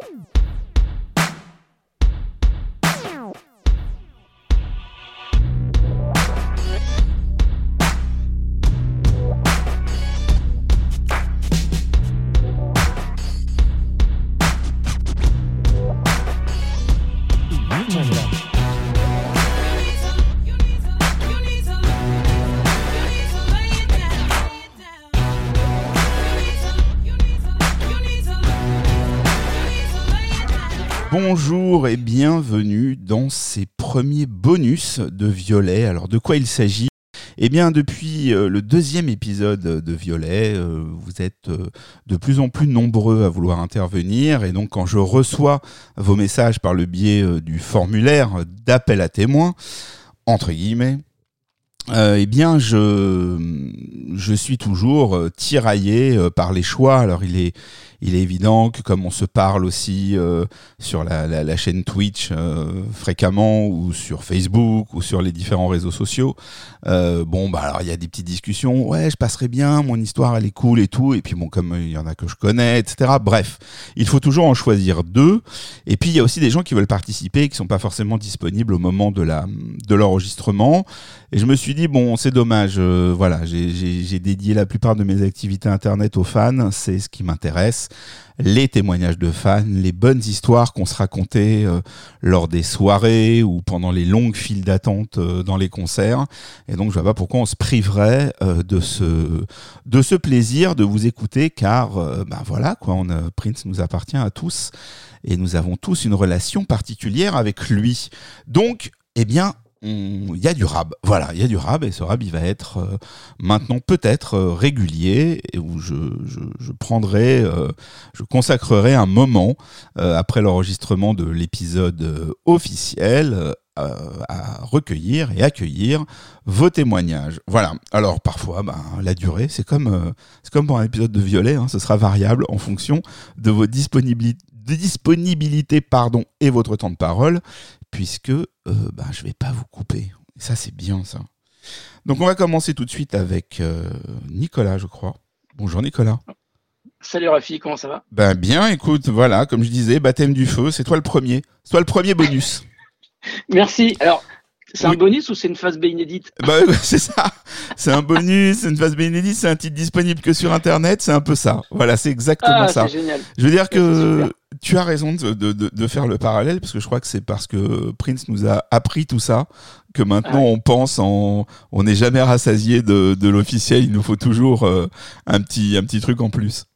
Thank you. Bonjour et bienvenue dans ces premiers bonus de Violet. Alors de quoi il s'agit? Eh bien, depuis euh, le deuxième épisode de Violet, euh, vous êtes euh, de plus en plus nombreux à vouloir intervenir. Et donc, quand je reçois vos messages par le biais du formulaire d'appel à témoins, entre guillemets, eh bien, je, je suis toujours tiraillé par les choix. Alors, il est, il est évident que comme on se parle aussi euh, sur la, la, la, chaîne Twitch euh, fréquemment ou sur Facebook ou sur les différents réseaux sociaux, euh, bon bah alors il y a des petites discussions. Ouais, je passerai bien, mon histoire elle est cool et tout. Et puis bon comme il y en a que je connais, etc. Bref, il faut toujours en choisir deux. Et puis il y a aussi des gens qui veulent participer et qui sont pas forcément disponibles au moment de la de l'enregistrement. Et je me suis dit bon c'est dommage. voilà, j'ai dédié la plupart de mes activités internet aux fans. C'est ce qui m'intéresse les témoignages de fans, les bonnes histoires qu'on se racontait euh, lors des soirées ou pendant les longues files d'attente euh, dans les concerts. Et donc, je vois pas pourquoi on se priverait euh, de ce plaisir de vous écouter, car ben voilà Prince nous appartient à tous et nous avons tous une relation particulière avec lui. Donc, eh bien, il y a du rab. Voilà, il y a du rab et ce rab, il va être euh, maintenant peut-être euh, régulier et où je, prendrai, euh, je consacrerai un moment après l'enregistrement de l'épisode officiel à recueillir et accueillir vos témoignages. Voilà. Alors parfois, ben, la durée, c'est comme pour un épisode de Violet, hein, ce sera variable en fonction de vos disponibilités et votre temps de parole puisque euh, bah, je ne vais pas vous couper. Et ça, c'est bien ça. Donc, on va commencer tout de suite avec euh, Nicolas, je crois. Bonjour Nicolas. Salut Rafi, comment ça va? Ben bien, écoute, voilà, comme je disais, baptême du feu, c'est toi le premier. C'est toi le premier bonus. Merci. Alors, c'est un bonus ou c'est une phase B inédite? Bah, C'est ça. C'est un bonus, c'est une phase B inédite, c'est un titre disponible que sur Internet, c'est un peu ça. Voilà, c'est exactement ah, ça. Génial. Je veux dire que tu as raison de, de, de, faire le parallèle, parce que je crois que c'est parce que Prince nous a appris tout ça que maintenant on pense en, on n'est jamais rassasié de, de l'officiel, il nous faut toujours euh, un petit, un petit truc en plus.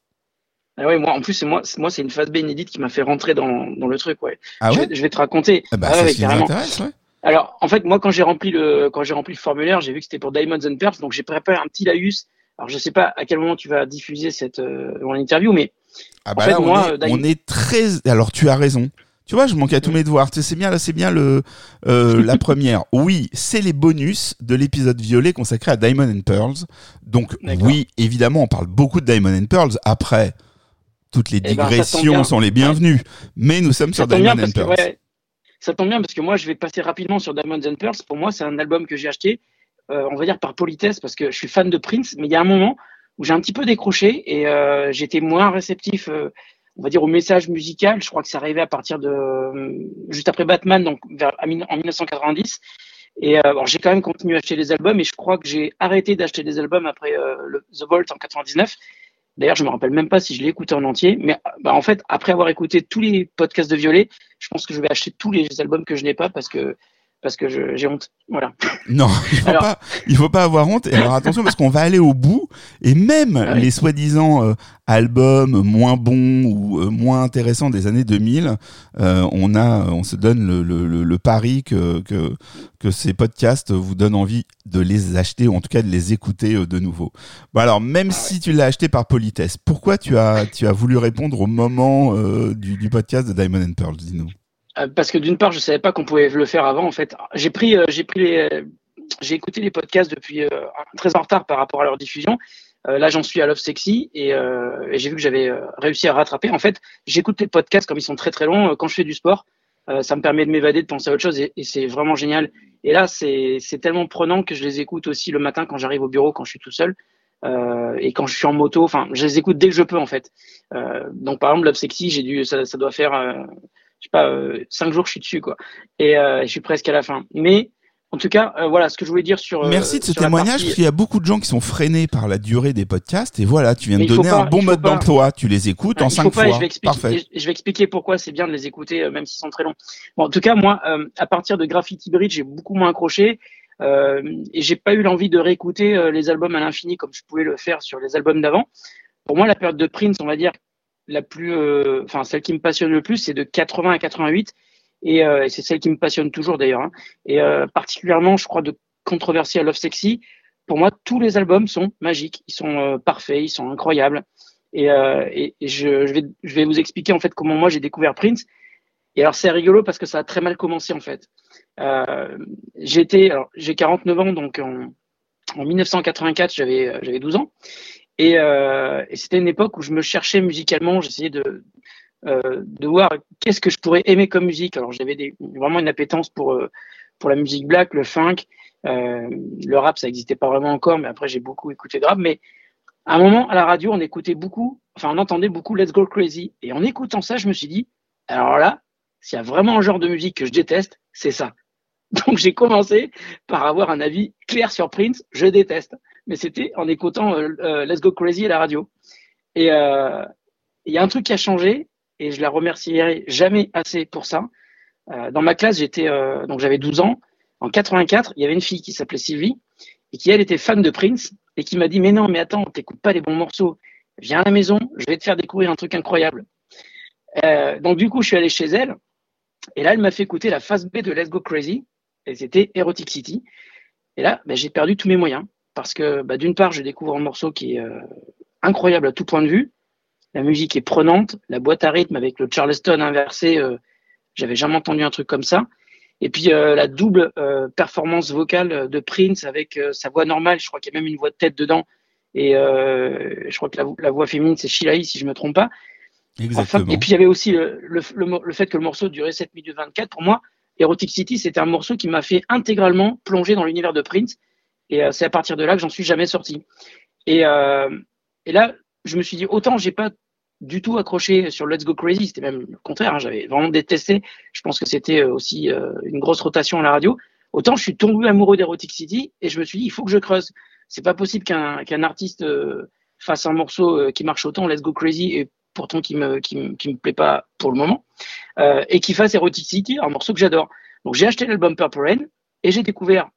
Ah ouais, moi, en plus, c'est moi, moi, c'est une phase B inédite qui m'a fait rentrer dans, dans le truc, ouais. Ah je, ouais vais, je vais te raconter. Ah bah, ah c'est ce qui m'intéresse, ouais. Alors, en fait, moi, quand j'ai rempli le, quand j'ai rempli le formulaire, j'ai vu que c'était pour Diamonds and Pearls, donc j'ai préparé un petit laïus. Alors, je sais pas à quel moment tu vas diffuser cette euh, mon interview, mais ah bah en fait, on, moi, est, on est très. Alors, tu as raison. Tu vois, je manque à tous mes devoirs. C'est bien, là, c'est bien le euh, la première. Oui, c'est les bonus de l'épisode violet consacré à Diamond and Pearls. Donc, oui, évidemment, on parle beaucoup de Diamond and Pearls. Après, toutes les Eh ben, digressions sont les bienvenues. Mais nous sommes sur ça Diamond and que Pearls. ouais, ça tombe bien parce que moi, je vais passer rapidement sur Diamonds and Pearls. Pour moi, c'est un album que j'ai acheté, euh, on va dire par politesse, parce que je suis fan de Prince, mais il y a un moment où j'ai un petit peu décroché et euh, j'étais moins réceptif, euh, on va dire, au message musical. Je crois que ça arrivait à partir de euh, juste après Batman, donc vers, en 1990. Et euh, bon, j'ai quand même continué à acheter des albums et je crois que j'ai arrêté d'acheter des albums après euh, le, The Vault en 99. D'ailleurs, je me rappelle même pas si je l'ai écouté en entier, mais bah, en fait, après avoir écouté tous les podcasts de Violet, je pense que je vais acheter tous les albums que je n'ai pas parce que parce que j'ai honte. Voilà. Non, il faut Alors- pas, il faut pas avoir honte. Et alors attention parce qu'on va aller au bout et même Ah oui. les soi-disant euh, albums moins bons ou euh, moins intéressants des années 2000, euh, on a, on se donne le, le, le, le pari que, que que ces podcasts vous donnent envie de les acheter ou en tout cas de les écouter euh, de nouveau. Bon alors même Ah si tu l'as acheté par politesse, pourquoi tu as tu as voulu répondre au moment euh, du, du podcast de Diamond and Pearl, dis-nous? Euh, parce que d'une part, je savais pas qu'on pouvait le faire avant. En fait, j'ai pris, euh, j'ai pris les, j'ai écouté les podcasts depuis euh, très en retard par rapport à leur diffusion. Là, j'en suis à Love Sexy et, et j'ai vu que j'avais réussi à rattraper. En fait, j'écoute les podcasts comme ils sont très très longs quand je fais du sport. Ça me permet de m'évader, de penser à autre chose et, et c'est vraiment génial. Et là, c'est tellement prenant que je les écoute aussi le matin quand j'arrive au bureau, quand je suis tout seul. Euh, et quand je suis en moto, enfin, je les écoute dès que je peux en fait. Euh, donc par exemple, Love Sexy, j'ai dû, ça, ça, doit faire, euh, je sais pas, euh, cinq jours je suis dessus quoi. Et je suis presque à la fin. Mais en tout cas, voilà ce que je voulais dire sur. Merci de ce témoignage, parce qu'il y a beaucoup de gens qui sont freinés par la durée des podcasts. Et voilà, tu viens de donner un bon mode d'emploi. Tu les écoutes en cinq fois. je, vais expliquer, je vais expliquer pourquoi c'est bien de les écouter, même s'ils sont très longs. Bon, en tout cas, moi, à partir de Graffiti Bridge, j'ai beaucoup moins accroché. Euh, et j'ai pas eu l'envie de réécouter euh, les albums à l'infini comme je pouvais le faire sur les albums d'avant. Pour moi, la période de Prince, on va dire la plus, euh, enfin celle qui me passionne le plus, c'est de 80 à 88, et, euh, c'est celle qui me passionne toujours d'ailleurs. Hein. Et particulièrement, je crois de controversy à Love Sexy. Pour moi, tous les albums sont magiques, ils sont parfaits, ils sont incroyables. Et, et, et je, je, vais, je vais vous expliquer en fait comment moi j'ai découvert Prince. Et alors c'est rigolo parce que ça a très mal commencé en fait. Euh, j'étais, alors j'ai 49 ans, donc en, en 1984 j'avais j'avais 12 ans, et, euh, et c'était une époque où je me cherchais musicalement, j'essayais de euh, de voir qu'est-ce que je pourrais aimer comme musique. Alors j'avais vraiment une appétence pour euh, pour la musique black, le funk, euh, le rap, ça n'existait pas vraiment encore, mais après j'ai beaucoup écouté de rap. Mais à un moment à la radio, on écoutait beaucoup, enfin on entendait beaucoup Let's Go Crazy, et en écoutant ça, je me suis dit, alors là, s'il y a vraiment un genre de musique que je déteste, c'est ça. Donc j'ai commencé par avoir un avis clair sur Prince, je déteste. Mais c'était en écoutant euh, euh, Let's Go Crazy à la radio. Et euh, il y a un truc qui a changé, et je la remercierai jamais assez pour ça. dans ma classe, j'étais donc j'avais 12 ans. En 84, il y avait une fille qui s'appelait Sylvie et qui elle était fan de Prince et qui m'a dit mais non mais attends t'écoutes pas les bons morceaux viens à la maison je vais te faire découvrir un truc incroyable donc du coup je suis allé chez elle et là elle m'a fait écouter la phase B de Let's Go Crazy et c'était Erotic City. Et là, bah, j'ai perdu tous mes moyens parce que bah, d'une part, je découvre un morceau qui est euh, incroyable à tout point de vue. La musique est prenante, la boîte à rythme avec le Charleston inversé, euh, j'avais jamais entendu un truc comme ça. Et puis euh, la double performance vocale de Prince avec sa voix normale, je crois qu'il y a même une voix de tête dedans. Et je crois que la, voix féminine, c'est Shilaï, si je me trompe pas. Exactement. et puis il y avait aussi le, le, le, fait que le morceau durait 7 minutes 24. Pour moi, Erotic City, c'était un morceau qui m'a fait intégralement plonger dans l'univers de Prince. Et euh, c'est à partir de là que j'en suis jamais sorti. Et, euh, et là, je me suis dit, autant j'ai pas du tout accroché sur Let's Go Crazy, c'était même le contraire, hein, j'avais vraiment détesté. Je pense que c'était euh, aussi euh, une grosse rotation à la radio. Autant je suis tombé amoureux d'Erotic City et je me suis dit, il faut que je creuse. C'est pas possible qu'un qu'un artiste fasse un morceau qui marche autant Let's Go Crazy et pourtant qui me, qui me, qui me plaît pas pour le moment, euh, et qui fasse Erotic City, un morceau que j'adore. Donc j'ai acheté l'album Purple Rain et j'ai découvert euh,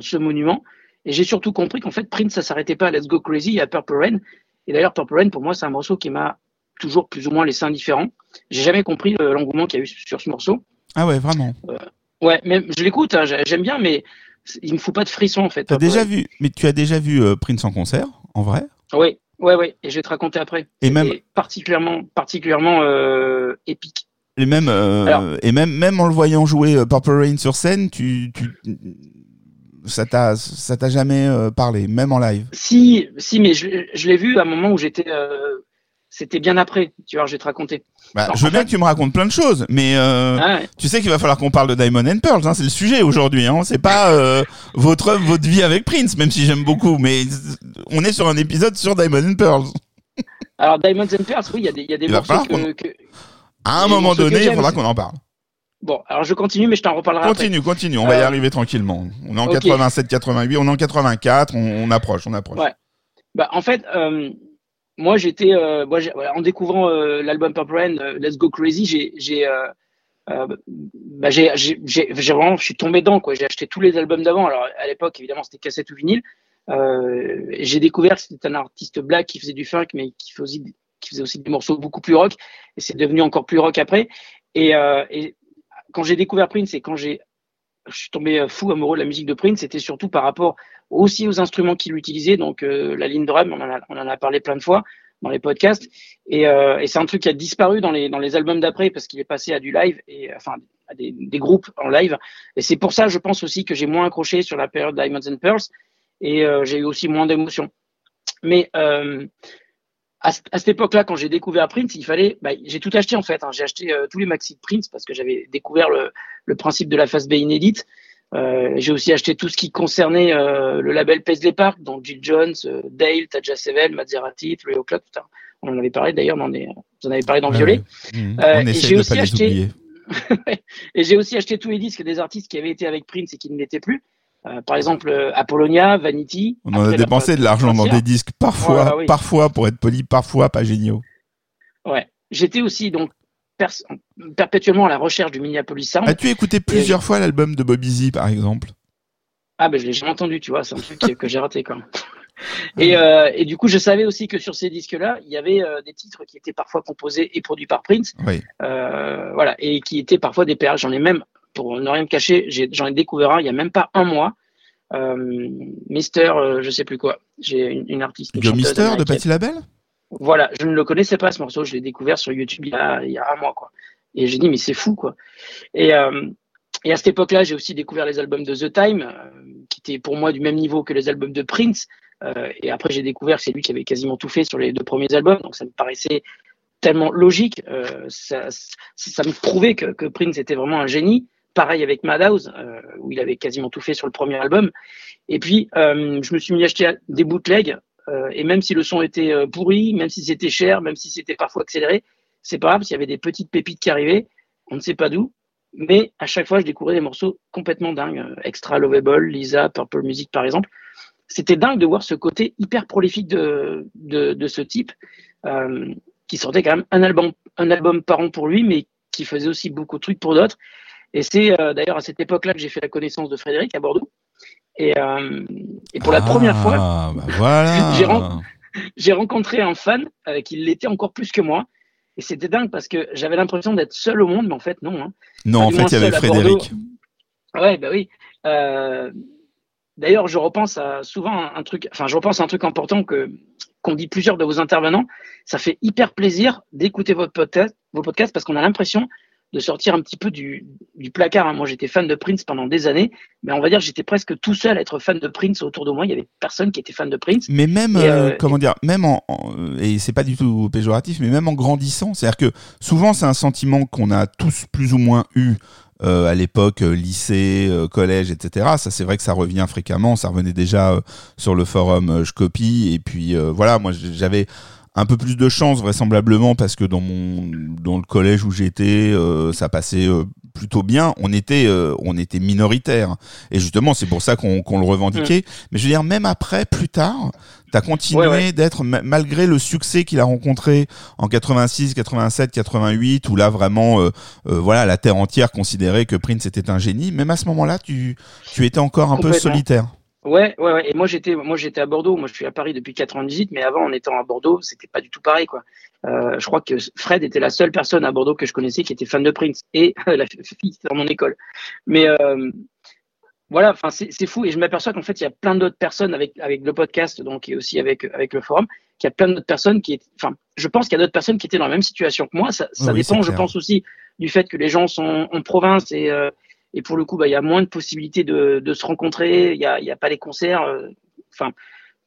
ce monument et j'ai surtout compris qu'en fait Prince ça s'arrêtait pas à Let's Go Crazy et à Purple Rain. Et d'ailleurs Purple Rain pour moi c'est un morceau qui m'a toujours plus ou moins laissé indifférent. J'ai jamais compris euh, l'engouement qu'il y a eu sur ce morceau. Ah ouais vraiment. Euh, ouais mais je l'écoute, hein, j'aime bien mais il me faut pas de frisson en fait. As déjà vu, mais tu as déjà vu euh, Prince en concert en vrai? Oui. Ouais, ouais, et je vais te raconter après. Et même particulièrement, particulièrement euh, épique. Et même, euh, et même, même en le voyant jouer euh, Purple Rain sur scène, tu, tu ça t'a, ça t'a jamais euh, parlé, même en live? Si, si, mais je, je l'ai vu à un moment où j'étais euh, c'était bien après, tu vois, je vais te raconter. Bah, je veux bien que tu me racontes plein de choses, mais euh, ah tu sais qu'il va falloir qu'on parle de Diamond and Pearls, hein, c'est le sujet aujourd'hui. Hein, c'est pas votre votre vie avec Prince, même si j'aime beaucoup, mais on est sur un épisode sur Diamond and Pearls. Alors Diamond and Pearls, oui, il y a des, y a des morceaux que, que, À un moment donné, il faudra qu'on en parle. Bon, alors je continue, mais je t'en reparlerai Continue, après. continue, on va y euh, arriver tranquillement. On est en 87, 88, on est en 84, on, on approche, on approche. Ouais. Bah, en fait, euh, moi j'étais euh, moi, en découvrant euh, l'album Purple Rain euh, Let's Go Crazy j'ai j'ai bah, j'ai j'ai vraiment je suis tombé dedans quoi j'ai acheté tous les albums d'avant alors à l'époque évidemment c'était cassette ou vinyle j'ai découvert que c'était un artiste black qui faisait du funk mais qui faisait qui faisait aussi des morceaux beaucoup plus rock et c'est devenu encore plus rock après et, et quand j'ai découvert Prince et quand j'ai je suis tombé fou amoureux de la musique de Prince c'était surtout par rapport aussi aux instruments qu'il utilisait. Donc euh, la ligne drum, on en, a, on en a parlé plein de fois dans les podcasts. Et, euh, et c'est un truc qui a disparu dans les, dans les albums d'après parce qu'il est passé à du live et enfin à des, groupes en live. Et c'est pour ça, je pense aussi que j'ai moins accroché sur la période Diamonds and Pearls et euh, j'ai eu aussi moins d'émotions. Mais à, à, cette époque-là, quand j'ai découvert Prince, il fallait, bah, j'ai tout acheté en fait. Hein. J'ai acheté tous les maxi de Prince parce que j'avais découvert le, le, principe de la phase B inédite. j'ai aussi acheté tout ce qui concernait le label Paisley Park, donc Jill Jones, Dale, Tadja Sevel, Maserati, Trio Club, tout On en avait parlé d'ailleurs vous en avez parlé dans Violet. Mmh. et j'ai aussi acheté, et j'ai aussi acheté tous les disques des artistes qui avaient été avec Prince et qui ne l'étaient plus. Euh, par exemple, euh, Apollonia, Vanity. On en a dépensé de l'argent dans des disques, parfois, parfois, pour être poli, parfois pas géniaux. Ouais. J'étais aussi donc perpétuellement à la recherche du Minneapolis Sound. As-tu écouté plusieurs fois l'album de Bobby Z, par exemple? Ah ben je l'ai jamais entendu, tu vois, c'est un truc que j'ai raté quand même. Et, euh, et, du coup, je savais aussi que sur ces disques-là, il y avait euh, des titres qui étaient parfois composés et produits par Prince, oui. euh, voilà, et qui étaient parfois des PH. J'en ai même, pour ne rien me cacher, j'en ai, découvert un il y a même pas un mois. Euh, Mister, euh, je sais plus quoi. J'ai une, une, artiste. Joe Mister de Petit Label? Voilà, je ne le connaissais pas ce morceau. Je l'ai découvert sur YouTube il y a, il y a un mois, quoi. Et j'ai dit mais c'est fou, quoi. Et euh, et à cette époque-là, j'ai aussi découvert les albums de The Time, qui étaient pour moi du même niveau que les albums de Prince. Euh, et après, j'ai découvert que c'est lui qui avait quasiment tout fait sur les deux premiers albums, donc ça me paraissait tellement logique. Euh, ça, ça, me prouvait que, que, Prince était vraiment un génie. Pareil avec Madhouse, euh, où il avait quasiment tout fait sur le premier album. Et puis, euh, je me suis mis à acheter des bootlegs. Euh, et même si le son était pourri, même si c'était cher, même si c'était parfois accéléré, c'est pas grave, s'il y avait des petites pépites qui arrivaient, on ne sait pas d'où. Mais à chaque fois, je découvrais des morceaux complètement dingues. Extra Lovable, Lisa, Purple Music, par exemple c'était dingue de voir ce côté hyper prolifique de, de, ce type, qui sortait quand même un album, un album par an pour lui, mais qui faisait aussi beaucoup de trucs pour d'autres. Et c'est euh, d'ailleurs à cette époque-là que j'ai fait la connaissance de Frédéric à Bordeaux. Et, euh, et pour la première fois, bah voilà. j'ai, rencontré un fan euh, qui l'était encore plus que moi. Et c'était dingue parce que j'avais l'impression d'être seul au monde, mais en fait, non. Hein. Non, en fait, il y avait Frédéric. Ouais, bah oui. Euh, D'ailleurs, je repense à souvent un truc, enfin, je repense à un truc important que qu'on dit plusieurs de vos intervenants. Ça fait hyper plaisir d'écouter votre podcast, vos podcasts parce qu'on a l'impression de sortir un petit peu du, du placard. Hein. Moi, j'étais fan de Prince pendant des années, mais on va dire j'étais presque tout seul à être fan de Prince autour de moi. Il y avait personne qui était fan de Prince. Mais même, euh, euh, comment dire, même en, et c'est pas du tout péjoratif, mais même en grandissant, c'est-à-dire que souvent c'est un sentiment qu'on a tous plus ou moins eu euh, à l'époque euh, lycée, euh, collège, etc. Ça, c'est vrai que ça revient fréquemment. Ça revenait déjà sur le forum Je copie. Et puis voilà, moi j'avais un peu plus de chance vraisemblablement parce que dans mon dans le collège où j'étais ça passait plutôt bien on était on était minoritaire et justement c'est pour ça qu'on qu'on le revendiquait mmh. mais je veux dire même après plus tard T'as continué d'être malgré le succès qu'il a rencontré en 86, 87, 88 où là vraiment euh, euh, voilà la terre entière considérait que Prince était un génie. Même à ce moment-là, tu tu étais encore un peu solitaire. Ouais, ouais, ouais. Et moi j'étais moi j'étais à Bordeaux. Moi je suis à Paris depuis 98, mais avant en étant à Bordeaux, c'était pas du tout pareil quoi. Euh, je crois que Fred était la seule personne à Bordeaux que je connaissais qui était fan de Prince et la fille dans mon école. Mais euh, voilà, enfin c'est fou et je m'aperçois qu'en fait il y a plein d'autres personnes avec avec le podcast donc et aussi avec avec le forum, qu'il y a plein d'autres personnes qui, enfin, je pense qu'il y a d'autres personnes qui étaient dans la même situation que moi. Ça, ça dépend, je pense aussi du fait que les gens sont en province et euh, et pour le coup bah il y a moins de possibilités de de se rencontrer, il y a a pas les concerts, euh, enfin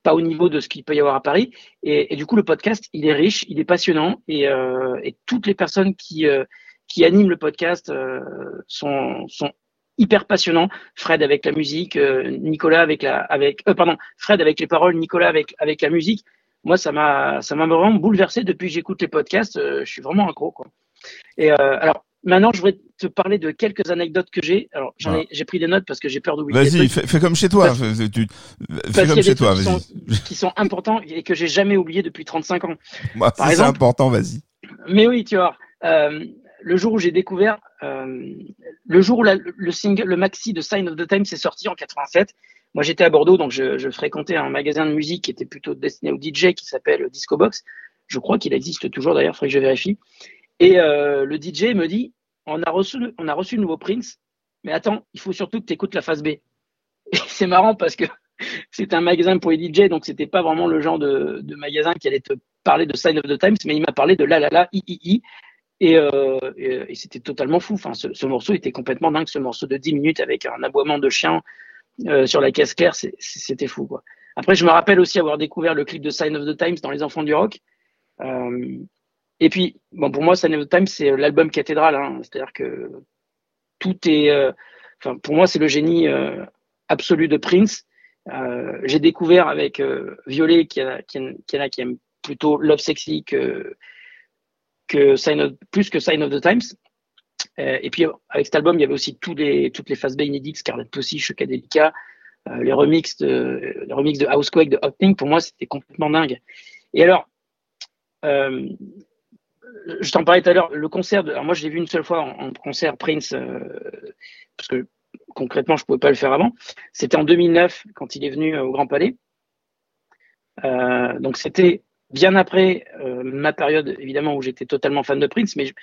pas au niveau de ce qu'il peut y avoir à Paris. Et, et, du coup, le podcast, il est riche, il est passionnant, et, euh, et toutes les personnes qui, euh, qui animent le podcast euh, sont, sont hyper passionnant. Fred avec la musique, euh, Nicolas avec la, avec, pardon, Fred avec les paroles, Nicolas avec avec la musique. Moi, ça m'a, ça m'a vraiment bouleversé depuis que j'écoute les podcasts. Je suis vraiment gros quoi. Et alors, maintenant, je voudrais te parler de quelques anecdotes que j'ai. Alors, j'en ai, j'ai pris des notes parce que j'ai peur d'oublier. Vas-y, fais, comme chez toi. tu, fais comme chez toi, vas-y. Qui, sont, qui sont importants et que j'ai jamais oublié depuis 35 ans. Moi, Par c'est important, vas-y. Mais oui, tu vois. Euh, le jour où j'ai découvert, euh, le jour où le single, le maxi de Sign of the Time s'est sorti en 87, moi j'étais à Bordeaux, donc je, je, fréquentais un magasin de musique qui était plutôt destiné aux DJ qui s'appelle Disco Box. Je crois qu'il existe toujours d'ailleurs, il faudrait que je vérifie. Et euh, le DJ me dit, on a reçu, le nouveau Prince, mais attends, il faut surtout que tu écoutes la phase B. C'est marrant parce que c'est un magasin pour les DJ, donc c'était pas vraiment le genre de, magasin qui allait te parler de Sign of the Times, mais il m'a parlé de La La La I I I. Et, euh, c'était totalement fou. Enfin, ce, ce, morceau était complètement dingue. Ce morceau de 10 minutes avec un aboiement de chien euh, sur la caisse claire, c'était fou. Après, je me rappelle aussi avoir découvert le clip de Sign of the Times dans Les Enfants du Rock. Et puis, bon, pour moi, Sign of the Times, c'est l'album cathédrale. Hein. C'est-à-dire que tout est. Euh, pour moi, c'est le génie absolu de Prince. J'ai découvert avec Violet, qui, a, qui, qui aime plutôt Love Sexy que, Sign plus que Sign of the Times. et puis avec cet album, il y avait aussi toutes les phases B inédites, Scarlet Pussy, Chocadelica, euh, les remixes de les remixes de Housequake, de Hot pour moi, c'était complètement dingue. Et alors, euh, je t'en parlais tout à l'heure, le concert, de, alors moi je l'ai vu une seule fois en, concert Prince, euh, parce que concrètement je pouvais pas le faire avant. C'était en 2009 quand il est venu au Grand Palais. donc c'était bien après ma période évidemment où j'étais totalement fan de Prince, mais je,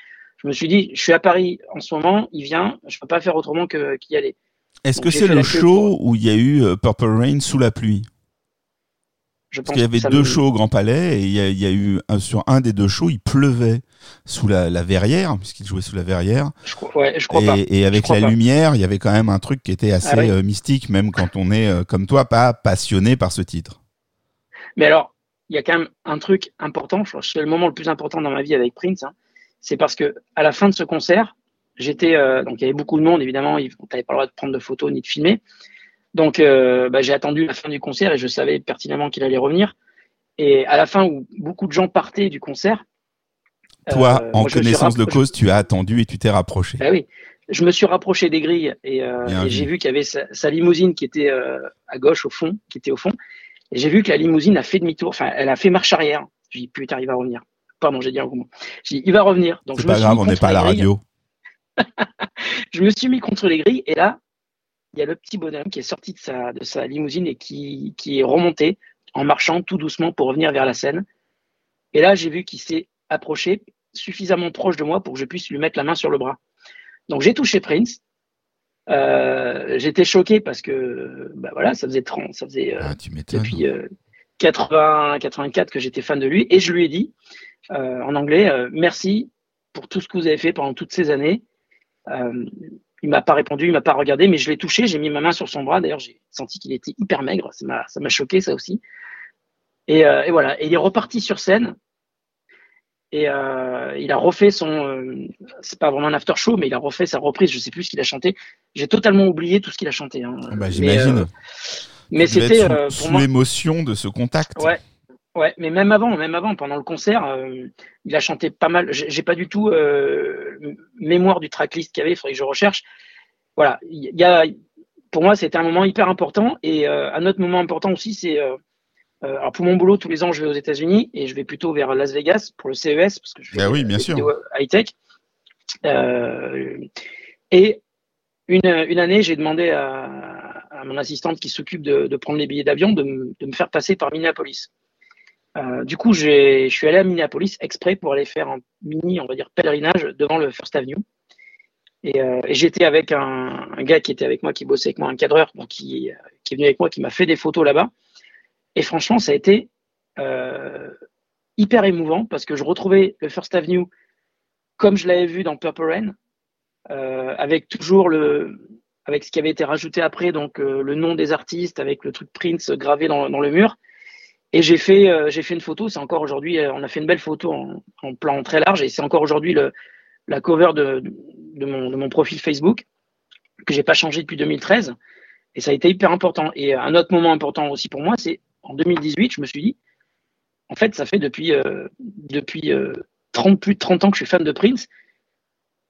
me suis dit, je suis à Paris en ce moment, il vient, je peux pas faire autrement que qu'y aller. Est-ce que c'est le show où il y a eu euh, Purple Rain sous la pluie? Je Parce qu'il y avait deux shows au Grand Palais et il y a, eu sur un des deux shows, il pleuvait sous la, verrière, puisqu'il jouait sous la verrière. Je crois, je crois et, pas. et avec la lumière, il y avait quand même un truc qui était assez ah euh, mystique, même quand on est, euh, comme toi, pas passionné par ce titre. Mais alors, il y a quand même un truc important, je crois que c'est le moment le plus important dans ma vie avec Prince, hein. c'est parce que à la fin de ce concert, j'étais euh, donc il y avait beaucoup de monde évidemment, on n'avait pas le droit de prendre de photos ni de filmer. Donc euh, bah, j'ai attendu la fin du concert et je savais pertinemment qu'il allait revenir. Et à la fin où beaucoup de gens partaient du concert, toi, euh, en connaissance de cause, tu as attendu et tu t'es rapproché. Bah oui, je me suis rapproché des grilles et, j'ai vu qu'il y avait sa, limousine qui était à gauche au fond, qui était au fond. Et j'ai vu que la limousine a fait demi-tour, enfin, elle a fait marche arrière. J'ai dit putain, il va revenir. Pardon, j'ai dit un gros mot. J'ai dit il va revenir. Donc c'est pas grave, on n'est pas à la radio. je me suis mis contre les grilles et là, il y a le petit bonhomme qui est sorti de sa, de sa limousine et qui, qui est remonté en marchant tout doucement pour revenir vers la scène. Et là, j'ai vu qu'il s'est approché suffisamment proche de moi pour que je puisse lui mettre la main sur le bras. Donc j'ai touché Prince. Euh, j'étais choqué parce que bah voilà, ça faisait 30, ça faisait euh, ah, depuis 80, euh, 84 que j'étais fan de lui et je lui ai dit en anglais merci pour tout ce que vous avez fait pendant toutes ces années. Il m'a pas répondu, il m'a pas regardé, mais je l'ai touché, j'ai mis ma main sur son bras. D'ailleurs, j'ai senti qu'il était hyper maigre, ça m'a, ça m'a choqué ça aussi. Et, euh, et, voilà, et il est reparti sur scène. Et euh, il a refait son, euh, c'est pas vraiment un after show, mais il a refait sa reprise. Je sais plus ce qu'il a chanté. J'ai totalement oublié tout ce qu'il a chanté. Hein. Ah bah, j'imagine. Mais, c'était sous, l'émotion de ce contact. Ouais, Ouais, mais même avant, même avant, pendant le concert, euh, il a chanté pas mal. J'ai pas du tout euh, mémoire du tracklist qu'il y avait, il faudrait que je recherche. Voilà, il y a, pour moi, c'était un moment hyper important. Et euh, un autre moment important aussi, c'est alors pour mon boulot, tous les ans, je vais aux États-Unis et je vais plutôt vers Las Vegas pour le CES parce que je fais bah oui, bien sûr. high tech. et une, une année, j'ai demandé à, à, mon assistante qui s'occupe de, de, prendre les billets d'avion de, de me faire passer par Minneapolis. Euh, du coup, je suis allé à Minneapolis exprès pour aller faire un mini, on va dire, pèlerinage devant le First Avenue. Et, euh, j'étais avec un, gars qui était avec moi, qui bossait avec moi, un cadreur, donc qui, qui est venu avec moi, qui m'a fait des photos là-bas. Et franchement, ça a été euh, hyper émouvant parce que je retrouvais le First Avenue comme je l'avais vu dans Purple Rain, avec toujours le, avec ce qui avait été rajouté après, donc le nom des artistes, avec le truc Prince gravé dans le mur. Et j'ai fait, euh, j'ai fait une photo. C'est encore aujourd'hui, euh, on a fait une belle photo en, en plan très large, et c'est encore aujourd'hui la cover de, de, mon, de mon profil Facebook que j'ai pas changé depuis 2013. Et ça a été hyper important. Et un autre moment important aussi pour moi, c'est en 2018, je me suis dit, en fait, ça fait depuis euh, depuis 30 plus de 30 ans que je suis fan de Prince.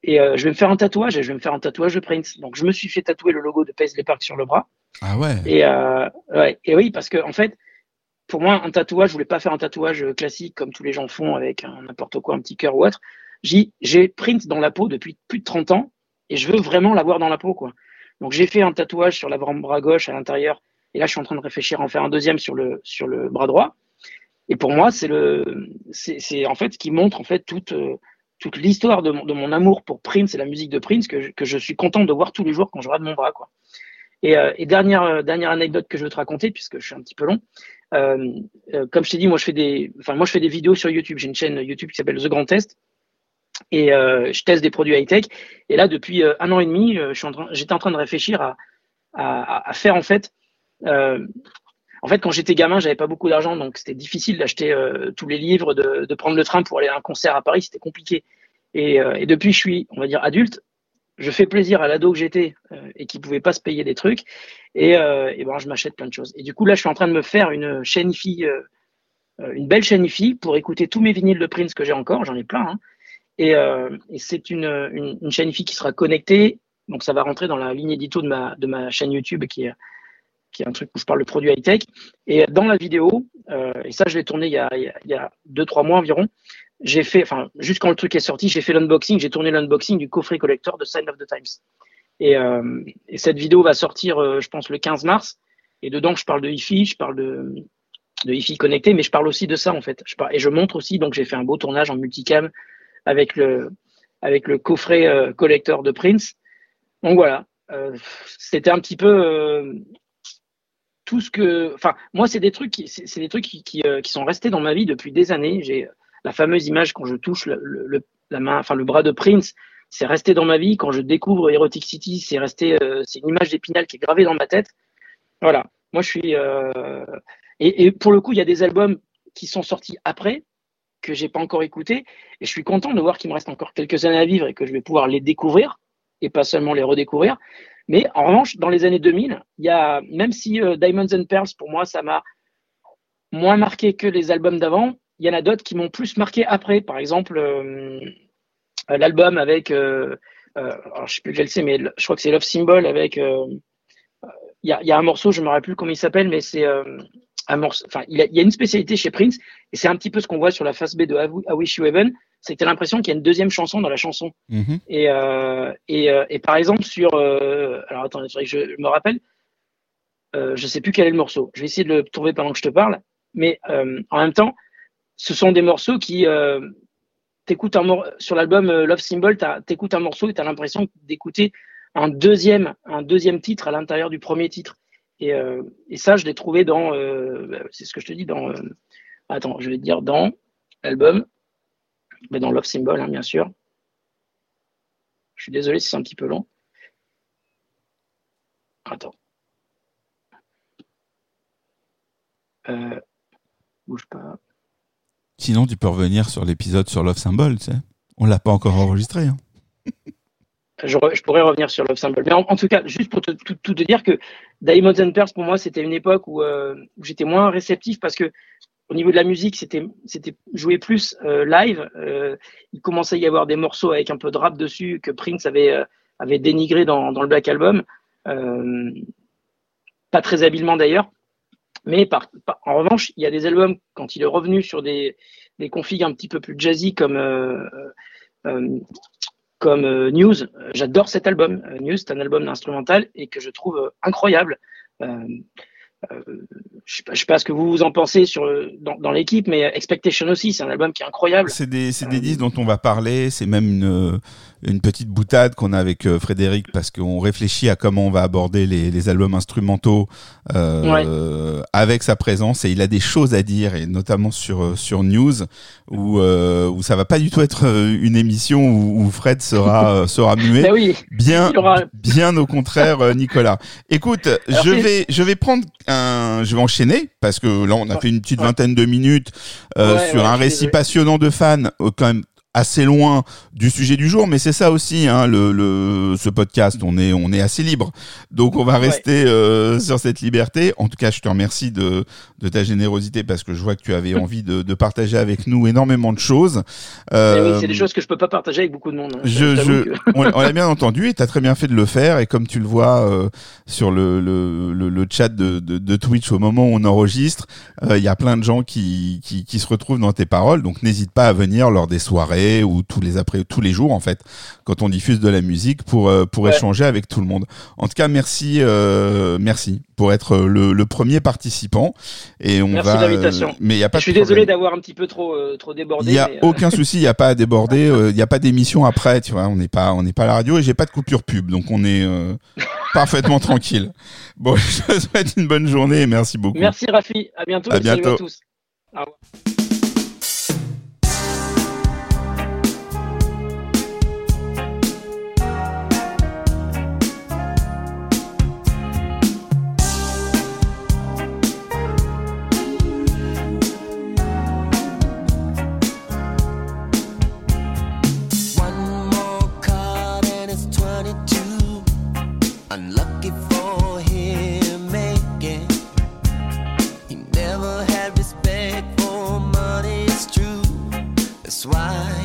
Et je vais me faire un tatouage et je vais me faire un tatouage de Prince. Donc je me suis fait tatouer le logo de Paisley Park sur le bras. Ah ouais. Et, ouais, et oui, parce que en fait, pour moi, un tatouage, je voulais pas faire un tatouage classique comme tous les gens font avec n'importe quoi, un petit cœur ou autre. J'ai Prince dans la peau depuis plus de 30 ans et je veux vraiment l'avoir dans la peau, quoi. Donc j'ai fait un tatouage sur l'avant-bras gauche à l'intérieur et là je suis en train de réfléchir à en faire un deuxième sur le sur le bras droit. Et pour moi, c'est le c'est en fait ce qui montre en fait toute toute l'histoire de, de, mon amour pour Prince et la musique de Prince que je, que je suis content de voir tous les jours quand je regarde mon bras, quoi. Et, euh, dernière dernière anecdote que je veux te raconter puisque je suis un petit peu long, euh, euh, comme je t'ai dit, moi je fais des, enfin moi je fais des vidéos sur YouTube. J'ai une chaîne YouTube qui s'appelle The Grand Test et euh, je teste des produits high tech. Et là, depuis euh, un an et demi, je suis en j'étais en train de réfléchir à, faire en fait. en fait, quand j'étais gamin, j'avais pas beaucoup d'argent, donc c'était difficile d'acheter tous les livres, de, de, prendre le train pour aller à un concert à Paris, c'était compliqué. Et, et depuis, je suis, on va dire, adulte, je fais plaisir à l'ado que j'étais et qui pouvait pas se payer des trucs. Et, et ben, je m'achète plein de choses. Et du coup, là, je suis en train de me faire une chaîne IFI, une belle chaîne IFI pour écouter tous mes vinyles de Prince que j'ai encore. J'en ai plein. Hein. Et, c'est une, une, chaîne IFI qui sera connectée. Donc, ça va rentrer dans la ligne édito de ma, chaîne YouTube qui est qui est un truc où je parle de produits high-tech. Et dans la vidéo, euh, et ça, je l'ai tourné il y a, il y a deux, trois mois environ, j'ai fait, enfin, juste quand le truc est sorti, j'ai fait l'unboxing, j'ai tourné l'unboxing du coffret collector de Sign of the Times. Et, euh, et cette vidéo va sortir, euh, je pense, le 15 mars. Et dedans, je parle de hi je parle de, de hi connecté, mais je parle aussi de ça, en fait. Je parle, et je montre aussi, donc j'ai fait un beau tournage en multicam avec le, avec le coffret euh, collector de Prince. Donc voilà, euh, c'était un petit peu tout ce que, enfin, moi, c'est des trucs, c'est des trucs qui, qui, euh, qui, sont restés dans ma vie depuis des années. J'ai la fameuse image quand je touche le, la main, enfin le bras de Prince, c'est resté dans ma vie. Quand je découvre Erotic City, c'est resté, euh, c'est une image d'Épinal qui est gravée dans ma tête. Voilà. Moi, je suis, euh, et, pour le coup, il y a des albums qui sont sortis après que j'ai pas encore écoutés, et je suis content de voir qu'il me reste encore quelques années à vivre et que je vais pouvoir les découvrir et pas seulement les redécouvrir. Mais en revanche, dans les années 2000, il y a, même si euh, Diamonds and Pearls, pour moi, ça m'a moins marqué que les albums d'avant, il y en a d'autres qui m'ont plus marqué après. Par exemple, euh, l'album avec, euh, alors je sais plus quel c'est, mais je crois que c'est Love Symbol avec, il y a, y, a, un morceau, je me rappelle plus comment il s'appelle, mais c'est un morceau, enfin, il, il y a une spécialité chez Prince, et c'est un petit peu ce qu'on voit sur la face B de I Wish You Heaven, c'est que tu as l'impression qu'il y a une deuxième chanson dans la chanson. Mm-hmm. Et, euh, et, euh, et, par exemple, sur. Euh, alors attendez, que je, me rappelle. Euh, je sais plus quel est le morceau. Je vais essayer de le trouver pendant que je te parle. Mais euh, en même temps, ce sont des morceaux qui. Euh, t'écoutes un sur l'album Love Symbol, t'écoutes un morceau et tu as l'impression d'écouter un deuxième, un deuxième titre à l'intérieur du premier titre. Et, et ça, je l'ai trouvé dans. c'est ce que je te dis dans. attends, je vais te dire dans l'album mais dans Love Symbol, hein, bien sûr. Je suis désolé si c'est un petit peu long. Attends. Euh, bouge pas. Sinon, tu peux revenir sur l'épisode sur Love Symbol, tu sais. On l'a pas encore enregistré. Hein. je, pourrais revenir sur Love Symbol. Mais en, tout cas, juste pour tout, te dire que Diamonds and Pearls, pour moi, c'était une époque où, euh, j'étais moins réceptif parce que au niveau de la musique, c'était joué plus euh, live. Euh, il commençait à y avoir des morceaux avec un peu de rap dessus que Prince avait dénigré dans, le Black Album, pas très habilement d'ailleurs. Mais par, en revanche, il y a des albums quand il est revenu sur des des configs un petit peu plus jazzy comme comme News. J'adore cet album. News, c'est un album d'instrumental et que je trouve incroyable. Euh, je ne sais, pas ce que vous, vous en pensez sur dans, dans l'équipe, mais Expectation aussi, c'est un album qui est incroyable. C'est des, c'est des euh, disques dont on va parler. C'est même une, une petite boutade qu'on a avec euh, Frédéric parce qu'on réfléchit à comment on va aborder les, les albums instrumentaux euh, avec sa présence et il a des choses à dire et notamment sur sur News où où ça va pas du tout être une émission où, où Fred sera sera muet. Ben oui, bien bien au contraire, Nicolas. Écoute, je vais je vais prendre je vais enchaîner parce que là on a fait une petite vingtaine de minutes euh, sur un récit passionnant de fans, euh, quand même assez loin du sujet du jour, mais c'est ça aussi, hein, le, le, ce podcast, on est, on est assez libre. Donc on va rester euh, sur cette liberté. En tout cas, je te remercie de, de ta générosité parce que je vois que tu avais envie de, de partager avec nous énormément de choses. Euh, oui, c'est des choses que je peux pas partager avec beaucoup de monde. Hein. Je, je, on, on l'a bien entendu et tu as très bien fait de le faire. Et comme tu le vois euh, sur le, le, le, chat de, de, de, Twitch au moment où on enregistre, euh, il y a plein de gens qui, qui, qui se retrouvent dans tes paroles. Donc n'hésite pas à venir lors des soirées ou tous les après tous les jours en fait quand on diffuse de la musique pour euh, pour échanger avec tout le monde. En tout cas, merci euh, merci pour être le, le, premier participant et on merci va l'invitation. mais il y a pas Je suis désolé d'avoir un petit peu trop euh, trop débordé. Il y a aucun souci, il y a pas à déborder, il y a pas d'émission après, tu vois, on n'est pas on n'est pas à la radio et j'ai pas de coupure pub donc on est parfaitement tranquille. Bon, je te souhaite une bonne journée et merci beaucoup. Merci Rafi, à bientôt. À bientôt. à tous. Au revoir. why.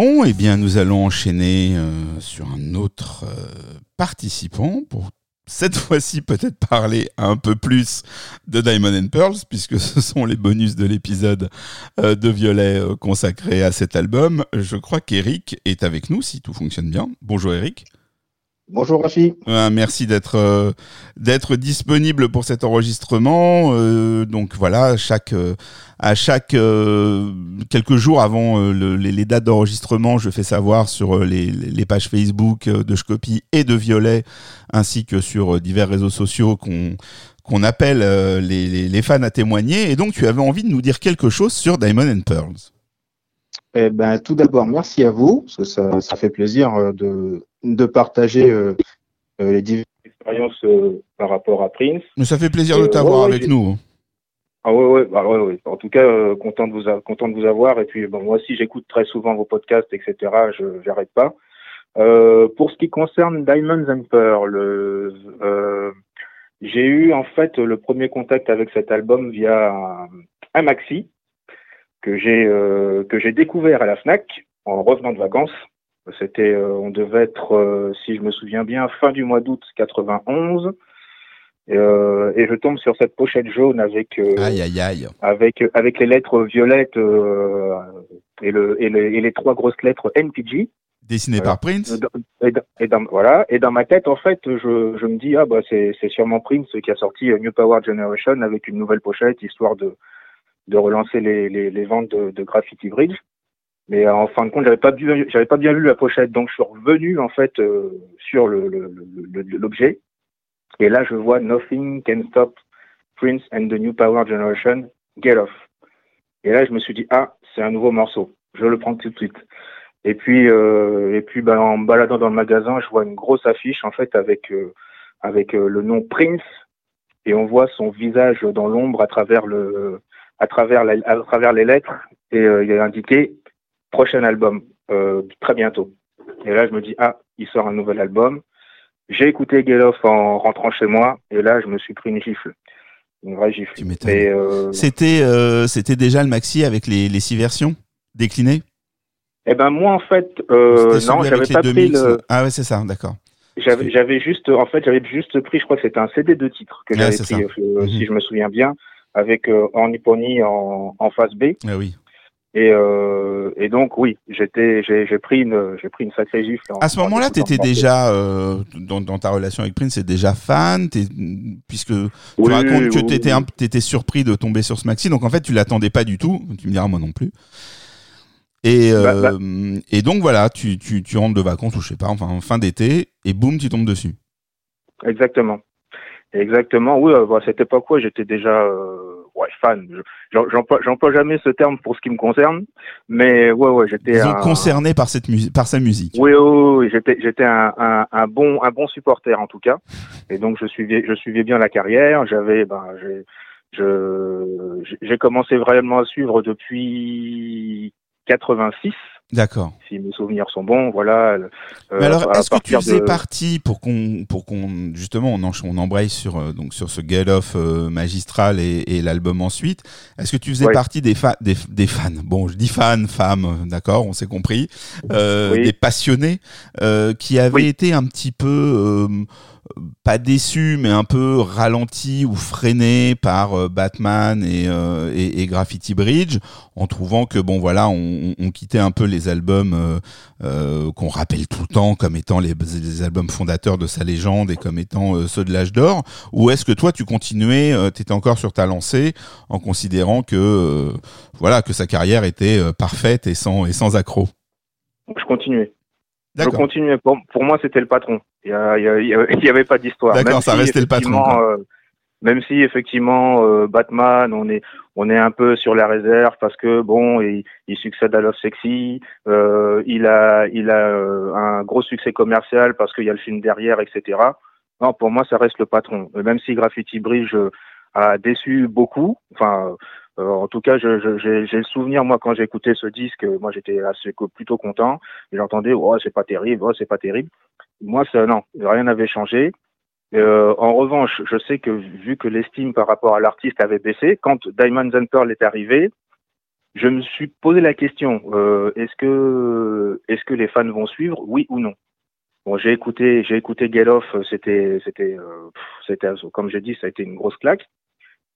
Eh bien, nous allons enchaîner euh, sur un autre euh, participant pour cette fois-ci peut-être parler un peu plus de Diamond and Pearls, puisque ce sont les bonus de l'épisode euh, de Violet consacré à cet album. Je crois qu'Eric est avec nous, si tout fonctionne bien. Bonjour Eric. Bonjour Rafi. merci d'être d'être disponible pour cet enregistrement. donc voilà, chaque à chaque euh, quelques jours avant euh, les, dates d'enregistrement, je fais savoir sur euh, les, pages Facebook de Scopie et de Violet, ainsi que sur divers réseaux sociaux qu'on qu'on appelle les, fans à témoigner. Et donc, tu avais envie de nous dire quelque chose sur Diamond and Pearls. Eh ben, tout d'abord, merci à vous, parce que ça, ça fait plaisir de, de partager les diverses expériences par rapport à Prince. Mais ça fait plaisir de t'avoir avec nous. Hein. Ah ouais, ouais, bah ouais, ouais. En tout cas, euh, content de vous content de vous avoir. Et puis bon, moi aussi, j'écoute très souvent vos podcasts, etc. Je j'arrête pas. Euh, pour ce qui concerne Diamonds and Pearl, euh, j'ai eu en fait le premier contact avec cet album via un, maxi que j'ai euh, que j'ai découvert à la Fnac en revenant de vacances. C'était, euh, on devait être, si je me souviens bien, fin du mois d'août 91. Euh, et je tombe sur cette pochette jaune avec euh, aïe, aïe, aïe. avec avec les lettres violettes euh, et, le, et, et, les trois grosses lettres NPG dessinées par Prince et, dans, voilà et dans ma tête en fait je, je me dis ah bah c'est sûrement Prince qui a sorti New Power Generation avec une nouvelle pochette histoire de de relancer les, les, les ventes de, de, Graffiti Bridge mais en fin de compte j'avais pas j'avais pas bien lu la pochette donc je suis revenu en fait sur le l'objet et là, je vois Nothing Can Stop Prince and the New Power Generation, Get Off. Et là, je me suis dit, ah, c'est un nouveau morceau. Je le prends tout de suite. Et puis, euh, et puis, ben, en baladant dans le magasin, je vois une grosse affiche, en fait, avec, euh, avec euh, le nom Prince. Et on voit son visage dans l'ombre à travers le, à travers la, à travers les lettres. Et euh, il est indiqué prochain album, très bientôt. Et là, je me dis, ah, il sort un nouvel album. J'ai écouté Get Off en rentrant chez moi et là je me suis pris une gifle. Une vraie gifle. Euh... C'était euh, c'était déjà le maxi avec les, les six versions déclinées? Eh ben moi en fait euh, non j'avais pas pris le? Ah ouais c'est ça d'accord. J'avais j'avais juste en fait j'avais juste pris je crois que c'était un CD de titres que j'avais pris euh, mhm. si je me souviens bien avec euh, en Nipponi en, en face B. Ah oui. Et, euh, et donc oui, j'étais, j'ai, j'ai pris une, j'ai pris une sacrée gifle. À ce en moment-là, tu étais déjà, euh, dans, dans ta relation avec Prince, t'es déjà fan, puisque tu Oui, racontes que tu étais, oui. surpris de tomber sur ce maxi, donc en fait, tu l'attendais pas du tout. Tu me diras, moi non plus. Et, Bah, euh, et donc voilà, tu, tu, tu rentres de vacances, ou je sais pas, enfin, en fin d'été, et boum, tu tombes dessus. Exactement. Exactement. Oui, bah, à cette époque, ouais, j'étais déjà ouais, fan. J'emploie jamais ce terme pour ce qui me concerne, mais ouais, ouais, j'étais un- concerné par, cette musique par sa musique. Oui, oui, oui, oui, j'étais, j'étais un, un, un bon, un bon supporter en tout cas. Et donc je suivais, je suivais bien la carrière. J'avais, ben, j'ai, je, j'ai commencé vraiment à suivre depuis 86, D'accord. si mes souvenirs sont bons. Voilà. euh, Mais alors, est-ce que tu faisais de- partie pour qu'on, pour qu'on, justement, on, encha- on embraye sur euh, donc sur ce Get Off euh, magistral et, et l'album ensuite. Est-ce que tu faisais partie des, fa- des, des fans? Bon, je dis fans, femmes, d'accord, on s'est compris. Euh, Oui. Des passionnés euh, qui avaient Oui. été un petit peu euh, pas déçus, mais un peu ralentis ou freinés par euh, Batman et, euh, et, et Graffiti Bridge, en trouvant que bon voilà, on, on quittait un peu les albums. euh, euh, qu'on rappelle tout le temps comme étant les, les albums fondateurs de sa légende et comme étant euh, ceux de l'âge d'or Ou est-ce que toi tu continuais, euh, tu étais encore sur ta lancée en considérant que voilà que sa carrière était parfaite et sans et sans accroc? Je continuais. Je continuais. Pour, pour moi, c'était le patron. Il y, a- il y a- il y a- il y avait pas d'histoire. D'accord, ça si, restait le patron, euh, même si effectivement euh, Batman, on est on est un peu sur la réserve parce que bon, il, il succède à Love Sexy. euh, il a il a un gros succès commercial parce qu'il y a le film derrière, etc. Non, pour moi, ça reste le patron. Même si Graffiti Bridge a déçu beaucoup. Enfin, euh, en tout cas, j'ai le souvenir moi quand j'ai écouté ce disque, euh, moi j'étais plutôt content. J'entendais, oh c'est pas terrible, oh c'est pas terrible. Moi, ça non, rien n'avait changé. Euh, en revanche, je sais que vu que l'estime par rapport à l'artiste avait baissé, quand Diamonds and Pearl est arrivé, je me suis posé la question est-ce que les fans vont suivre, oui ou non? Bon, j'ai écouté j'ai écouté Get Off, c'était c'était c'était comme j'ai dit, ça a été une grosse claque.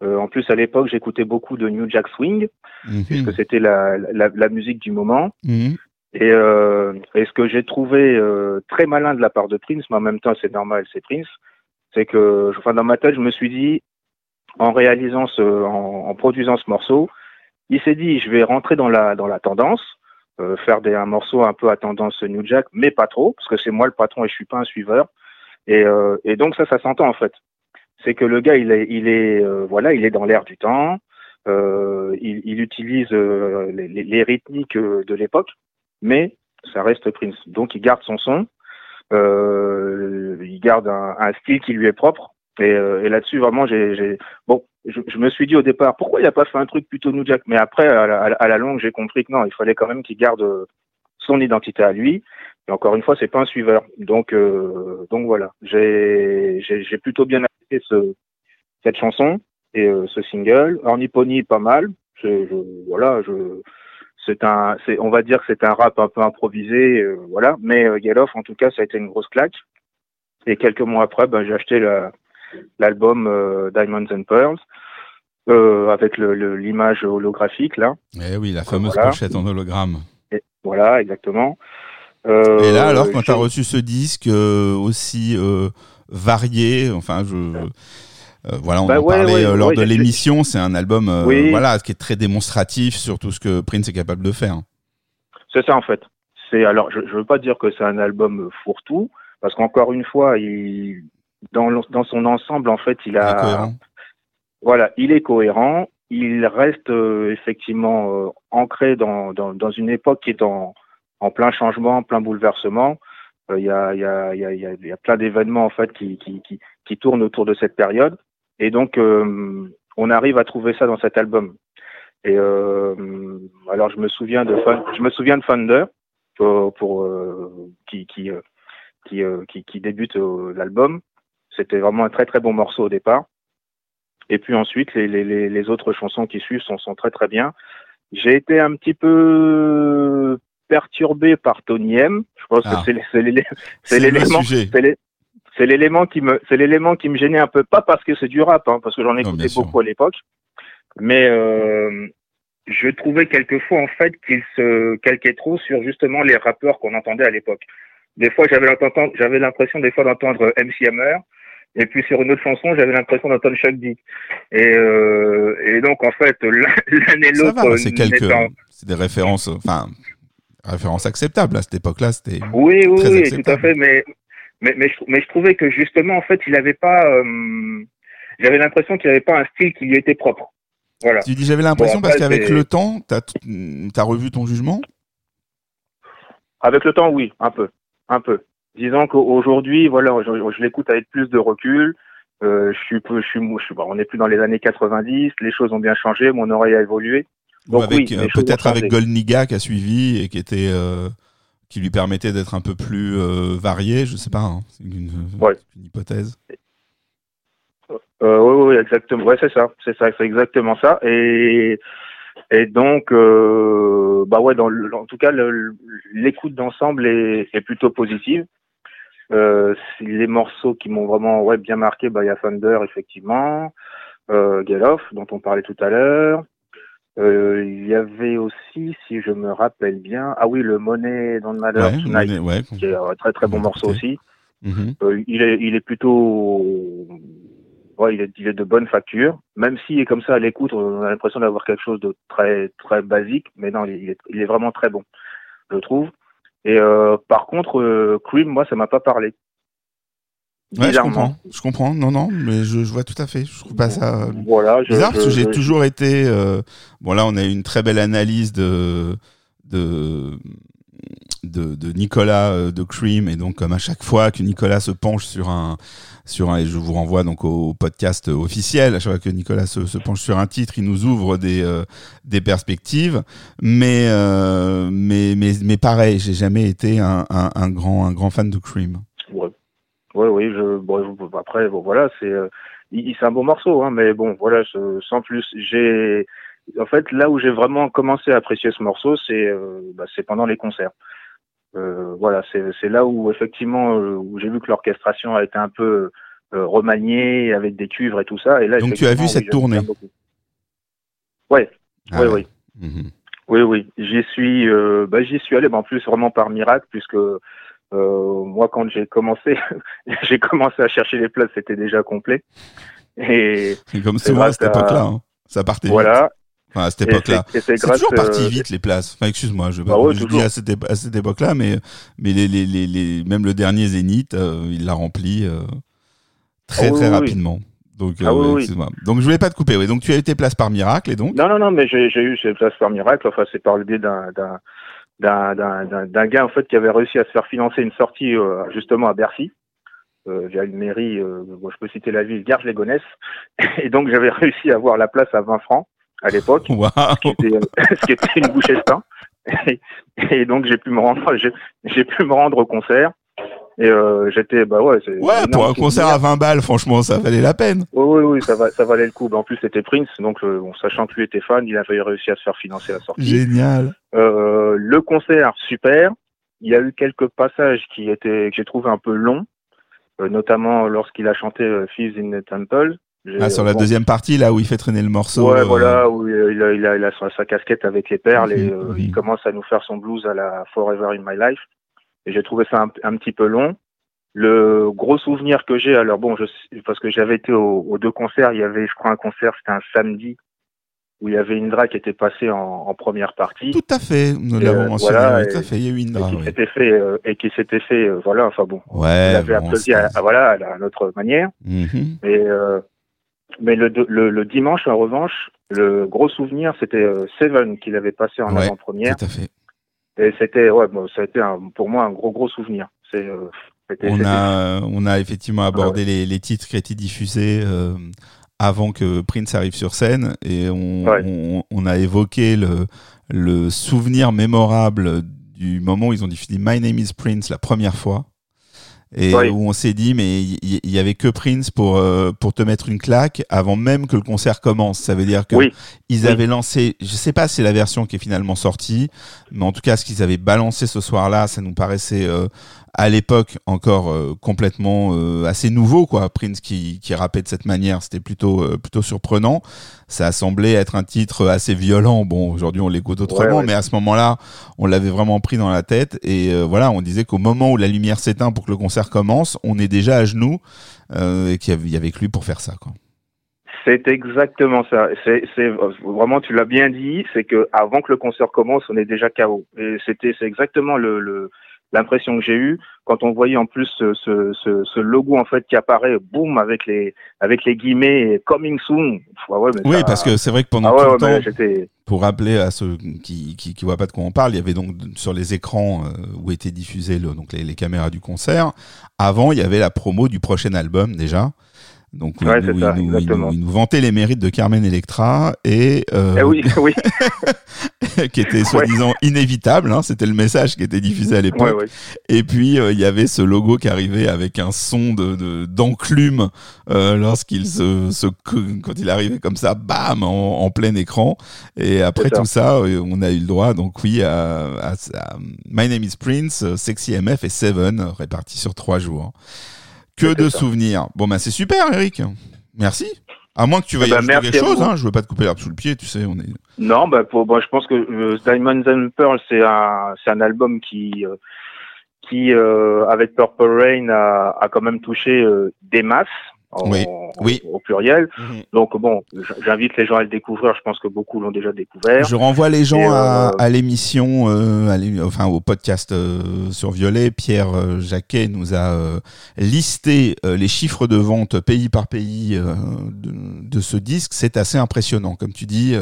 Euh, en plus, à l'époque, j'écoutais beaucoup de New Jack Swing, Mhm. puisque c'était la, la, la musique du moment. Mhm. Et, euh, et ce que j'ai trouvé euh, très malin de la part de Prince, mais en même temps c'est normal, c'est Prince, c'est que enfin, dans ma tête, je me suis dit, en réalisant ce, en, en produisant ce morceau, il s'est dit, je vais rentrer dans la, dans la tendance, faire des, un morceau un peu à tendance New Jack, mais pas trop, parce que c'est moi le patron et je suis pas un suiveur. Et, et donc ça, ça s'entend en fait. C'est que le gars, il est, euh, voilà, il est dans l'air du temps. Euh, il, il utilise euh, les, rythmiques de l'époque, mais ça reste Prince. Donc il garde son son, il garde un, style qui lui est propre. Et, là-dessus, vraiment, j'ai, bon, je, me suis dit au départ, pourquoi il n'a pas fait un truc plutôt New Jack? Mais après, à la, longue, j'ai compris que non, il fallait quand même qu'il garde son identité à lui. Et encore une fois, c'est pas un suiveur. Donc, donc voilà, j'ai plutôt bien ce, cette chanson et euh, ce single. Ornipony, pas mal. Je, je- voilà, je, c'est un, c'est, on va dire que c'est un rap un peu improvisé, euh, voilà. Mais euh, en tout cas, ça a été une grosse claque. Et quelques mois après, ben, j'ai acheté la, l'album euh, Diamonds and Pearls avec le, le- l'image holographique là. Eh oui, la fameuse Voilà. pochette en hologramme. Et voilà, exactement. Et là, alors, quand tu as reçu ce disque aussi varié, enfin, je. euh, voilà, on Bah en ouais, parlait ouais, euh, lors ouais, de l'émission. C'est un album, euh, Oui. voilà, qui est très démonstratif sur tout ce que Prince est capable de faire. C'est ça en fait. C'est alors je, je veux pas dire que c'est un album fourre-tout parce qu'encore une fois, il dans son ensemble en fait, il a cohérent. voilà, il est cohérent. Il reste euh, effectivement ancré dans, dans dans une époque qui est en en plein changement, en plein bouleversement. Euh, Il y a il y a il y a il y a, il y a plein d'événements en fait qui qui qui qui tournent autour de cette période et donc euh, on arrive à trouver ça dans cet album. Et euh, alors je me souviens de Fun- je me souviens de Thunder pour, pour euh, qui qui euh, qui, euh, qui débute euh, l'album. C'était vraiment un très très bon morceau au départ. Et puis ensuite les les les, autres chansons qui suivent sont très très bien. J'ai été un petit peu perturbé par Tony M. Je pense Ah. que c'est c'est l'élément c'est l'é- c'est l'élément qui me c'est l'élément qui me gênait un peu pas parce que c'est du rap hein, parce que j'en Non, sûr. beaucoup à l'époque mais euh, je trouvais quelquefois en fait qu'il se calquait trop sur justement les rappeurs qu'on entendait à l'époque. Des fois, j'avais l'impression, j'avais l'impression des fois d'entendre MC Hammer, et puis sur une autre chanson, j'avais l'impression d'entendre Chuck D. Et, euh, et donc en fait, l'un et l'autre. C'est quelques, c'est des références, enfin, références acceptables à cette époque-là. C'était. Oui, oui, oui, tout à fait. Mais mais mais je, mais je trouvais que justement en fait, il n'avait pas. Euh, j'avais l'impression qu'il n'avait pas un style qui lui était propre. Voilà. Tu dis j'avais l'impression parce qu'avec le temps, tu as, revu ton jugement? Avec le temps, oui, un peu. Un peu. Disons qu'aujourd'hui, voilà, je, l'écoute avec plus de recul. Euh, je suis, je suis, je suis, bon, on n'est plus dans les années 90, les choses ont bien changé, mon oreille a évolué. Donc, avec, euh, peut-être avec Goldniga qui a suivi et qui était, euh, qui lui permettait d'être un peu plus euh, varié, je sais pas, hein, c'est une, une, hypothèse. Euh, oui, oui, exactement. Ouais, c'est ça, c'est ça, c'est exactement ça. Et et donc, euh, bah ouais, dans en tout cas, l'écoute d'ensemble est, est, plutôt positive. Euh, les morceaux qui m'ont vraiment ouais bien marqué, bah il y a Thunder effectivement, euh, Get Off dont on parlait tout à l'heure. Euh, il y avait aussi, si je me rappelle bien, ah oui, le Money dans le Matter Tonight, ouais, qui est un très très bon morceau aussi. Mm-hmm. euh, il est il est plutôt ouais, il est, il est de bonne facture. Même si est comme ça à l'écoute, on a l'impression d'avoir quelque chose de très très basique, mais non, il est, il est vraiment très bon, je trouve. Et euh, par contre, Cream, moi, ça m'a pas parlé. Ouais, je comprends. Je comprends. Non, non, mais je, je vois tout à fait. Je trouve pas ça euh, bizarre parce que j'ai toujours été. Euh... Bon, là, on a eu une très belle analyse de de de, de Nicolas euh, de Cream et donc comme à chaque fois que Nicolas se penche sur un sur un, et je vous renvoie donc au podcast officiel à chaque fois que Nicolas se, se penche sur un titre il nous ouvre des euh, des perspectives mais euh, mais mais mais pareil j'ai jamais été un, un, un, grand un grand fan de Cream ouais ouais oui je bon, après bon voilà c'est euh, c'est un bon morceau hein, mais bon voilà je, sans plus j'ai en fait, là où j'ai vraiment commencé à apprécier ce morceau, c'est euh, bah, pendant les concerts. Euh, voilà, c'est là où effectivement où j'ai vu que l'orchestration a été un peu remaniée avec des cuivres et tout ça. Et là, donc tu as vu cette tournée Ouais, ah ouais, oui. Mhm. Oui, oui, j'y suis, bah, j'y suis allé, mais en plus vraiment par miracle, puisque euh, moi quand j'ai commencé, j'ai commencé à chercher les places, c'était déjà complet. Et comme souvent à cette époque-là, hein. ça partait. Voilà, Enfin, à cette époque-là. C'est toujours parti euh, vite les places. Enfin, excuse-moi, je, bah ouais, je dis à cette, époque-là, mais mais les, les, les, les, même le dernier Zénith, euh, il l'a rempli très ah, très oui, rapidement. Donc, ah, excuse-moi. Donc, je voulais pas te couper. Oui. Donc, tu as eu tes places par miracle et donc? Non, non, non, mais j'ai eu ces places par miracle. Enfin, c'est par le biais d'un d'un gars en fait qui avait réussi à se faire financer une sortie justement à Bercy. Euh, via une mairie, euh, je peux citer la ville, Garges-les-Gonesse, et donc j'avais réussi à avoir la place à 20 francs à l'époque, ce, qui était une bouchée de pain. Et, donc j'ai pu me rendre, j'ai pu me rendre au concert. Et euh, j'étais, bah ouais, c'est. Ouais, pour un concert à 20 balles, franchement, ça valait la peine. Oui, oui, oui, ça, va, ça valait le coup. En plus, c'était Prince, donc euh, bon, sachant que lui était fan, il avait réussi à se faire financer la sortie. Génial. Euh, le concert, super. Il y a eu quelques passages qui étaient, que j'ai trouvé un peu longs, euh, notamment lorsqu'il a chanté euh, Thieves in the Temple. Ah, sur la deuxième partie, là où il fait traîner le morceau. Ouais, euh, voilà, où il a, il a, il a sa, casquette avec les perles et il commence à nous faire son blues à la Forever in My Life. Et j'ai trouvé ça un, un, petit peu long. Le gros souvenir que j'ai, alors bon, je, parce que j'avais été aux, deux concerts, il y avait, je crois, un concert, c'était un samedi, où il y avait Indra qui était passée en, en première partie. Tout à fait, nous l'avons euh, mentionné, voilà, tout à fait, il y a eu Indra. Et qui s'était fait, et qui s'était fait, voilà, enfin bon, ouais, il avait applaudi à, voilà, à, notre manière. Mm Et mais le, le, le, dimanche, en revanche, le gros souvenir, c'était euh, Seven qu'il avait passé en avant-première. Tout à fait. Et c'était, ouais, bon, ça a été un, pour moi un gros gros souvenir. C'est, euh, on a, on a effectivement abordé les, les, titres qui étaient diffusés euh, avant que Prince arrive sur scène. Et on, on, on, a évoqué le, le souvenir mémorable du moment où ils ont diffusé My Name is Prince la première fois et où on s'est dit mais il y, avait que Prince pour euh, pour te mettre une claque avant même que le concert commence. Ça veut dire que ils avaient lancé, je sais pas si c'est la version qui est finalement sortie, mais en tout cas ce qu'ils avaient balancé ce soir-là, ça nous paraissait euh, à l'époque encore euh, complètement euh, assez nouveau quoi. Prince qui qui rappait de cette manière c'était plutôt euh, plutôt surprenant. Ça a semblé être un titre assez violent. Bon aujourd'hui on l'écoute autrement mais à ce moment-là on l'avait vraiment pris dans la tête. Et voilà on disait qu'au moment où la lumière s'éteint pour que le concert commence on est déjà à genoux et qu'il y avait que lui pour faire ça quoi. C'est exactement ça. C'est, vraiment, tu l'as bien dit, c'est que avant que le concert commence, on est déjà KO. Et c'était, c'est exactement le, le l'impression que j'ai eue quand on voyait en plus ce, ce, ce, logo en fait qui apparaît, boum, avec les avec les guillemets coming soon. oui, parce que c'est vrai que pendant ah tout le temps, pour rappeler à ceux qui, qui qui voient pas de quoi on parle, il y avait donc sur les écrans euh, où étaient diffusées le, donc les, les caméras du concert. Avant, il y avait la promo du prochain album déjà. Donc il, nous, vantait les mérites de Carmen Electra et euh, eh oui, oui. qui était soi-disant inévitable. Hein, C'était le message qui était diffusé à l'époque. Et puis euh, il y avait ce logo qui arrivait avec un son de d'enclume euh, lorsqu'il se, se, quand il arrivait comme ça, bam, en, plein écran. Et après tout ça, euh, on a eu le droit donc oui à, à, à My Name Is Prince, Sexy MF et Seven répartis sur trois jours. Que de souvenirs. Bon, ben c'est super, Eric. Merci. À moins que tu veuilles eh ben, quelque chose, hein, je veux pas te couper l'herbe sous le pied, tu sais. On est... Non, bah, pour, je pense que euh, Diamonds and Pearl, c'est un, c'est un album qui, euh, qui euh, avec Purple Rain, a, a, quand même touché des masses oui, oui. au pluriel. Mhm. Donc bon, j'invite les gens à le découvrir. Je pense que beaucoup l'ont déjà découvert. Je renvoie les gens à, euh, à l'émission, euh, enfin au podcast euh, sur Violet. Pierre euh, Jacquet nous a listé les chiffres de vente pays par pays de, de, ce disque. C'est assez impressionnant, comme tu dis.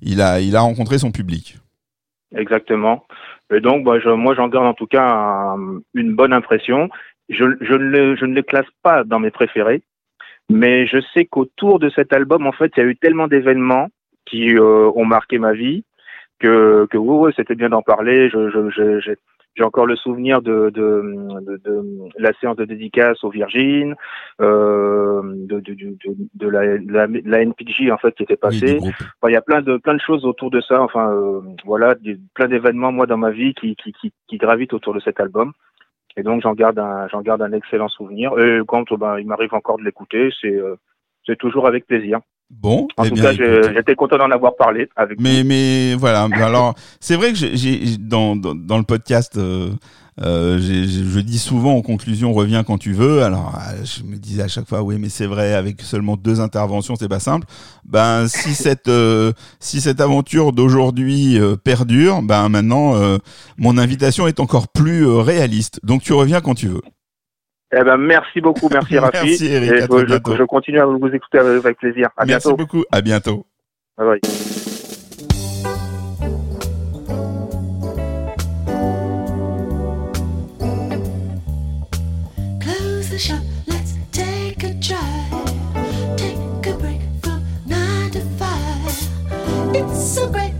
Il a il a rencontré son public. Exactement. Et donc, bah, je, moi, j'en garde en tout cas une bonne impression. Je, je, ne le, je ne le classe pas dans mes préférés, mais je sais qu'autour de cet album, en fait, il y a eu tellement d'événements qui euh, ont marqué ma vie que, que oui, c'était bien d'en parler. Je, je, j'ai encore le souvenir de, de, de, la séance de dédicace aux Virgin, euh, de, de, de, la, la, NPG en fait qui était passée. enfin, il y a plein de plein de choses autour de ça. Enfin, euh, voilà, plein d'événements moi dans ma vie qui, qui, qui, qui gravitent autour de cet album. Et donc j'en garde un j'en garde un excellent souvenir. Et quand ben, il m'arrive encore de l'écouter, c'est euh, c'est toujours avec plaisir. Bon, en eh tout cas, j'étais content d'en avoir parlé avec mais, vous. Mais voilà, alors c'est vrai que j'ai dans, dans, dans le podcast euh, euh, je dis souvent en conclusion, reviens quand tu veux. Alors, euh, je me disais à chaque fois, oui, mais c'est vrai, avec seulement deux interventions, c'est pas simple. Ben, si cette euh, si cette aventure d'aujourd'hui euh, perdure, ben maintenant, mon invitation est encore plus réaliste. Donc, tu reviens quand tu veux. Eh ben, merci beaucoup, merci Rafi. merci Eric, je, continue à vous écouter avec plaisir. Merci beaucoup, à bientôt. Bye bye. Close the shop, let's take a drive. Take a break from nine to five. It's so great.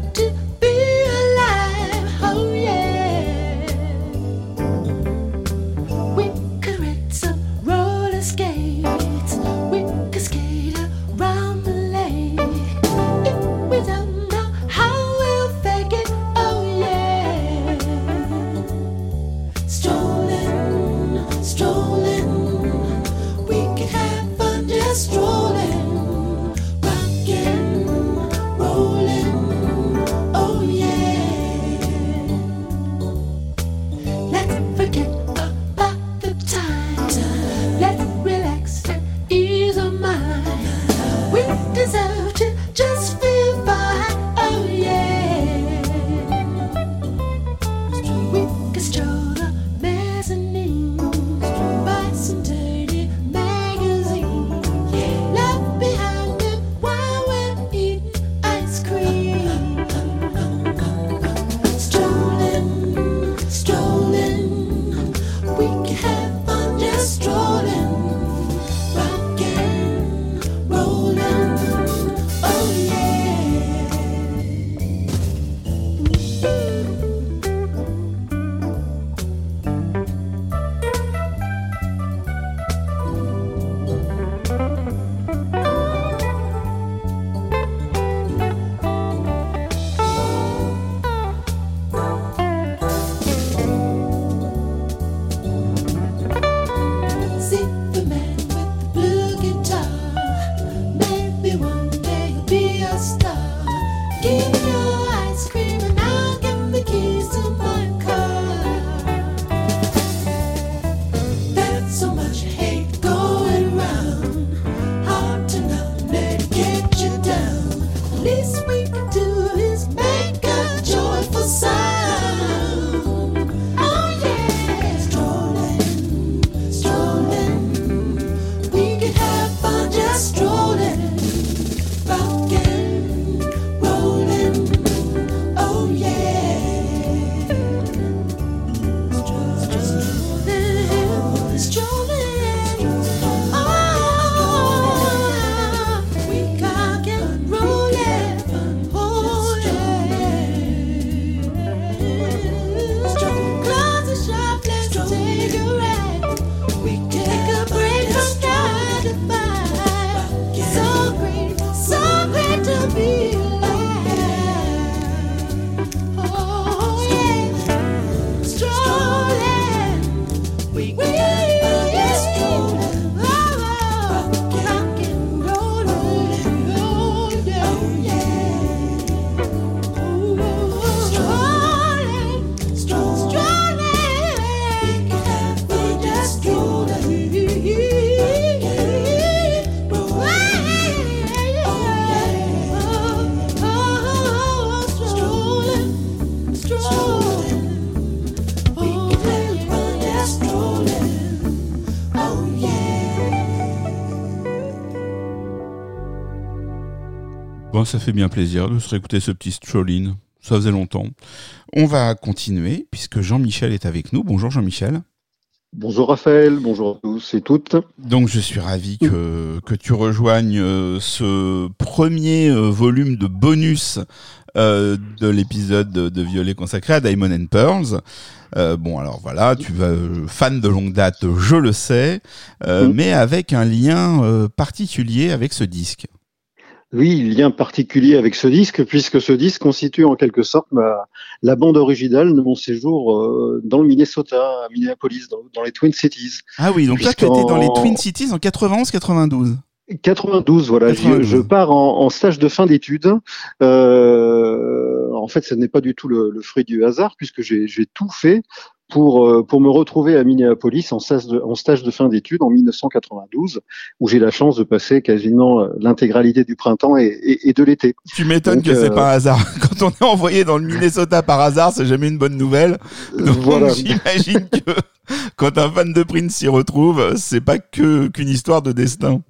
Ça fait bien plaisir de se réécouter ce petit strolling. Ça faisait longtemps. On va continuer puisque Jean-Michel est avec nous. Bonjour Jean-Michel. Bonjour Raphaël, bonjour à tous et toutes. Donc je suis ravi que, que tu rejoignes euh, ce premier euh, volume de bonus euh, de l'épisode de Violet consacré à Diamond and Pearls. bon alors voilà, tu vas fan de longue date, je le sais, mm. mais avec un lien particulier avec ce disque. Oui, lien particulier avec ce disque, puisque ce disque constitue en quelque sorte la bande originale de mon séjour euh, dans le Minnesota, à Minneapolis, dans, les Twin Cities. Ah oui, donc là, tu étais dans les Twin Cities en 91-92 92, voilà. Je, pars en, stage de fin d'études. Euh, en fait, ce n'est pas du tout le, le, fruit du hasard, puisque j'ai tout fait pour, euh, pour me retrouver à Minneapolis en stage de, en stage de fin d'études en 1992, où j'ai la chance de passer quasiment euh, l'intégralité du printemps et, et, de l'été. Tu m'étonnes que c'est euh, pas un hasard. Quand on est envoyé dans le Minnesota par hasard, c'est jamais une bonne nouvelle. Donc voilà. j'imagine que quand un fan de Prince s'y retrouve, c'est pas que qu'une histoire de destin.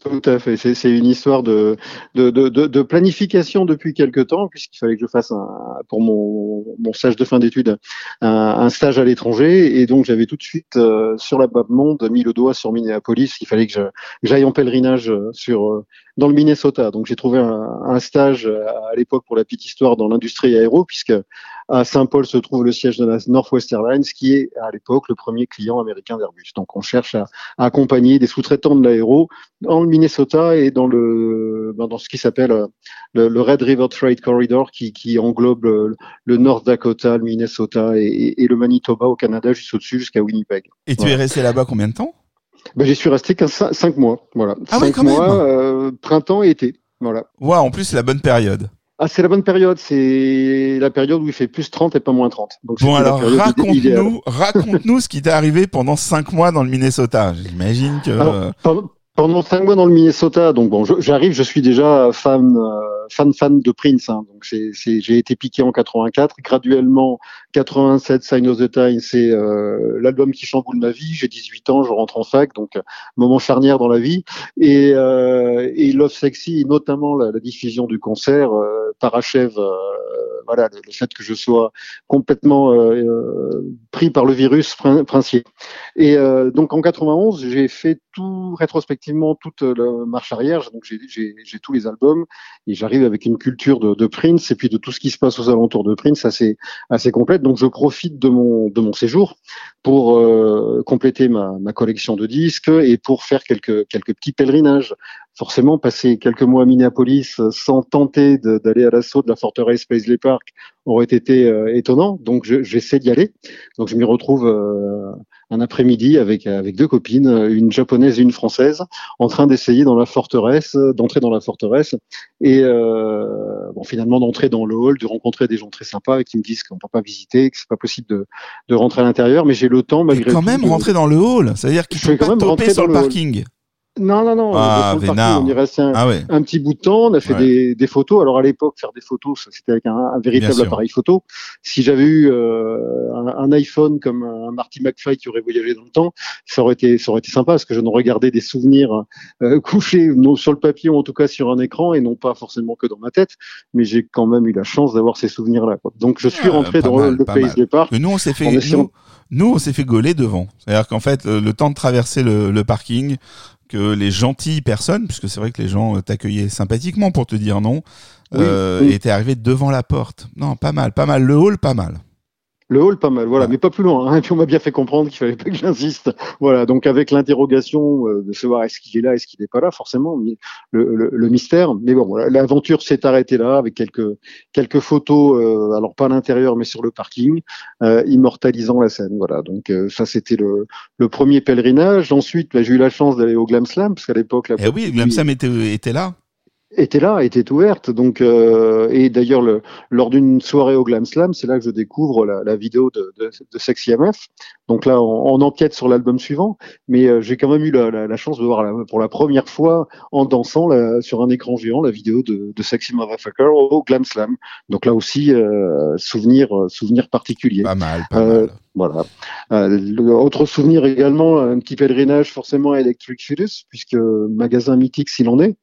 Tout à fait. C'est une histoire de, de, de, de, planification depuis quelque temps, puisqu'il fallait que je fasse un, pour mon, mon stage de fin d'études un, un, stage à l'étranger. Et donc, j'avais tout de suite, euh, sur la BAP Monde, mis le doigt sur Minneapolis. Il fallait que j'aille en pèlerinage euh, sur, euh, dans le Minnesota. Donc, j'ai trouvé un, un, stage à l'époque pour la petite histoire dans l'industrie aéro, puisque à Saint-Paul se trouve le siège de la Northwest Airlines, qui est à l'époque le premier client américain d'Airbus. Donc, on cherche à, accompagner des sous-traitants de l'aéro dans le Minnesota et dans le ben, dans ce qui s'appelle euh, le, Red River Trade Corridor, qui, qui englobe le, North Dakota, le Minnesota et, et, le Manitoba au Canada, juste au-dessus, jusqu'à Winnipeg. Et tu es resté là-bas combien de temps? Ben, J'y suis resté 5 mois. Voilà. Ah cinq mois, euh, printemps et été. Voilà. Ouais, en plus, c'est la bonne période. Ah, c'est la bonne période. C'est la période où il fait plus 30 et pas moins 30. Donc, bon, alors, raconte-nous, raconte-nous ce qui t'est arrivé pendant 5 mois dans le Minnesota. J'imagine que... pendant, 5 mois dans le Minnesota, donc bon, j'arrive, je suis déjà fan, euh, fan, fan de Prince. Hein. donc, j'ai été piqué en 84. Graduellement, 87, Sign of the Time, c'est euh, l'album qui chamboule ma vie. J'ai 18 ans, je rentre en fac, donc moment charnière dans la vie. Et, euh, et Love Sexy, notamment la, diffusion du concert, euh, parachève euh, voilà le, fait que je sois complètement pris par le virus princier. Et donc en 91, j'ai fait tout toute la marche arrière. Donc j'ai tous les albums et j'arrive avec une culture de, de Prince et puis de tout ce qui se passe aux alentours de Prince assez assez complète donc je profite de mon de mon séjour pour euh, compléter ma, ma, collection de disques et pour faire quelques quelques petits pèlerinages. Forcément, passer quelques mois à Minneapolis sans tenter d'aller à l'assaut de la forteresse Paisley Park aurait été étonnant. Donc j'essaie d'y aller. Donc je m'y retrouve un après-midi avec avec deux copines, une japonaise et une française, en train d'essayer dans la forteresse, d'entrer dans la forteresse et bon finalement d'entrer dans le hall, de rencontrer des gens très sympas qui me disent qu'on peut pas visiter, que c'est pas possible de, de rentrer à l'intérieur, mais j'ai le temps malgré quand même rentrer dans le hall, c'est-à-dire qu'ils sont pas topé sur le, parking. Non, non, non. Ah, on y resté un, ah un, petit bout de temps. On a fait des, des, photos. Alors à l'époque, faire des photos, c'était avec un, un véritable appareil photo. Si j'avais eu euh, un, un, iPhone comme un Marty McFly qui aurait voyagé dans le temps, ça aurait été, ça aurait été sympa parce que je ne regardais des souvenirs euh, couchés non, sur le papier ou en tout cas sur un écran et non pas forcément que dans ma tête. Mais j'ai quand même eu la chance d'avoir ces souvenirs-là. Donc je suis ah, rentré dans le pays départ. nous, on s'est fait. Nous, nous, on s'est fait gauler devant. C'est-à-dire qu'en fait, le, temps de traverser le, le parking, que les gentilles personnes, puisque c'est vrai que les gens t'accueillaient sympathiquement pour te dire non, euh, étaient arrivés devant la porte. Non, pas mal, pas mal. Le hall, pas mal. Le hall, pas mal, voilà, mais pas plus loin. Hein. Et puis on m'a bien fait comprendre qu'il fallait pas que j'insiste. Voilà, donc avec l'interrogation euh, de savoir est-ce qu'il est là, est-ce qu'il n'est pas là, forcément, le, le, le mystère. Mais bon, voilà, l'aventure s'est arrêtée là avec quelques quelques photos, euh, alors pas à l'intérieur, mais sur le parking, euh, immortalisant la scène. Voilà, donc euh, ça c'était le, le premier pèlerinage. Ensuite, bah, j'ai eu la chance d'aller au Glam Slam parce qu'à l'époque, eh oui, Glam Slam était était là était là, était ouverte. Donc, euh, et d'ailleurs, lors d'une soirée au Glam Slam, c'est là que je découvre la, vidéo de, de, de, Sexy MF. Donc là, on, enquête sur l'album suivant, mais euh, j'ai quand même eu la, la, chance de voir pour la première fois en dansant sur un écran géant la vidéo de, de Sexy Motherfucker au Glam Slam. Donc là aussi, euh, souvenir, souvenir particulier. Pas mal, pas mal. Voilà. autre souvenir également, un petit pèlerinage forcément à Electric Fetus, puisque magasin mythique s'il en est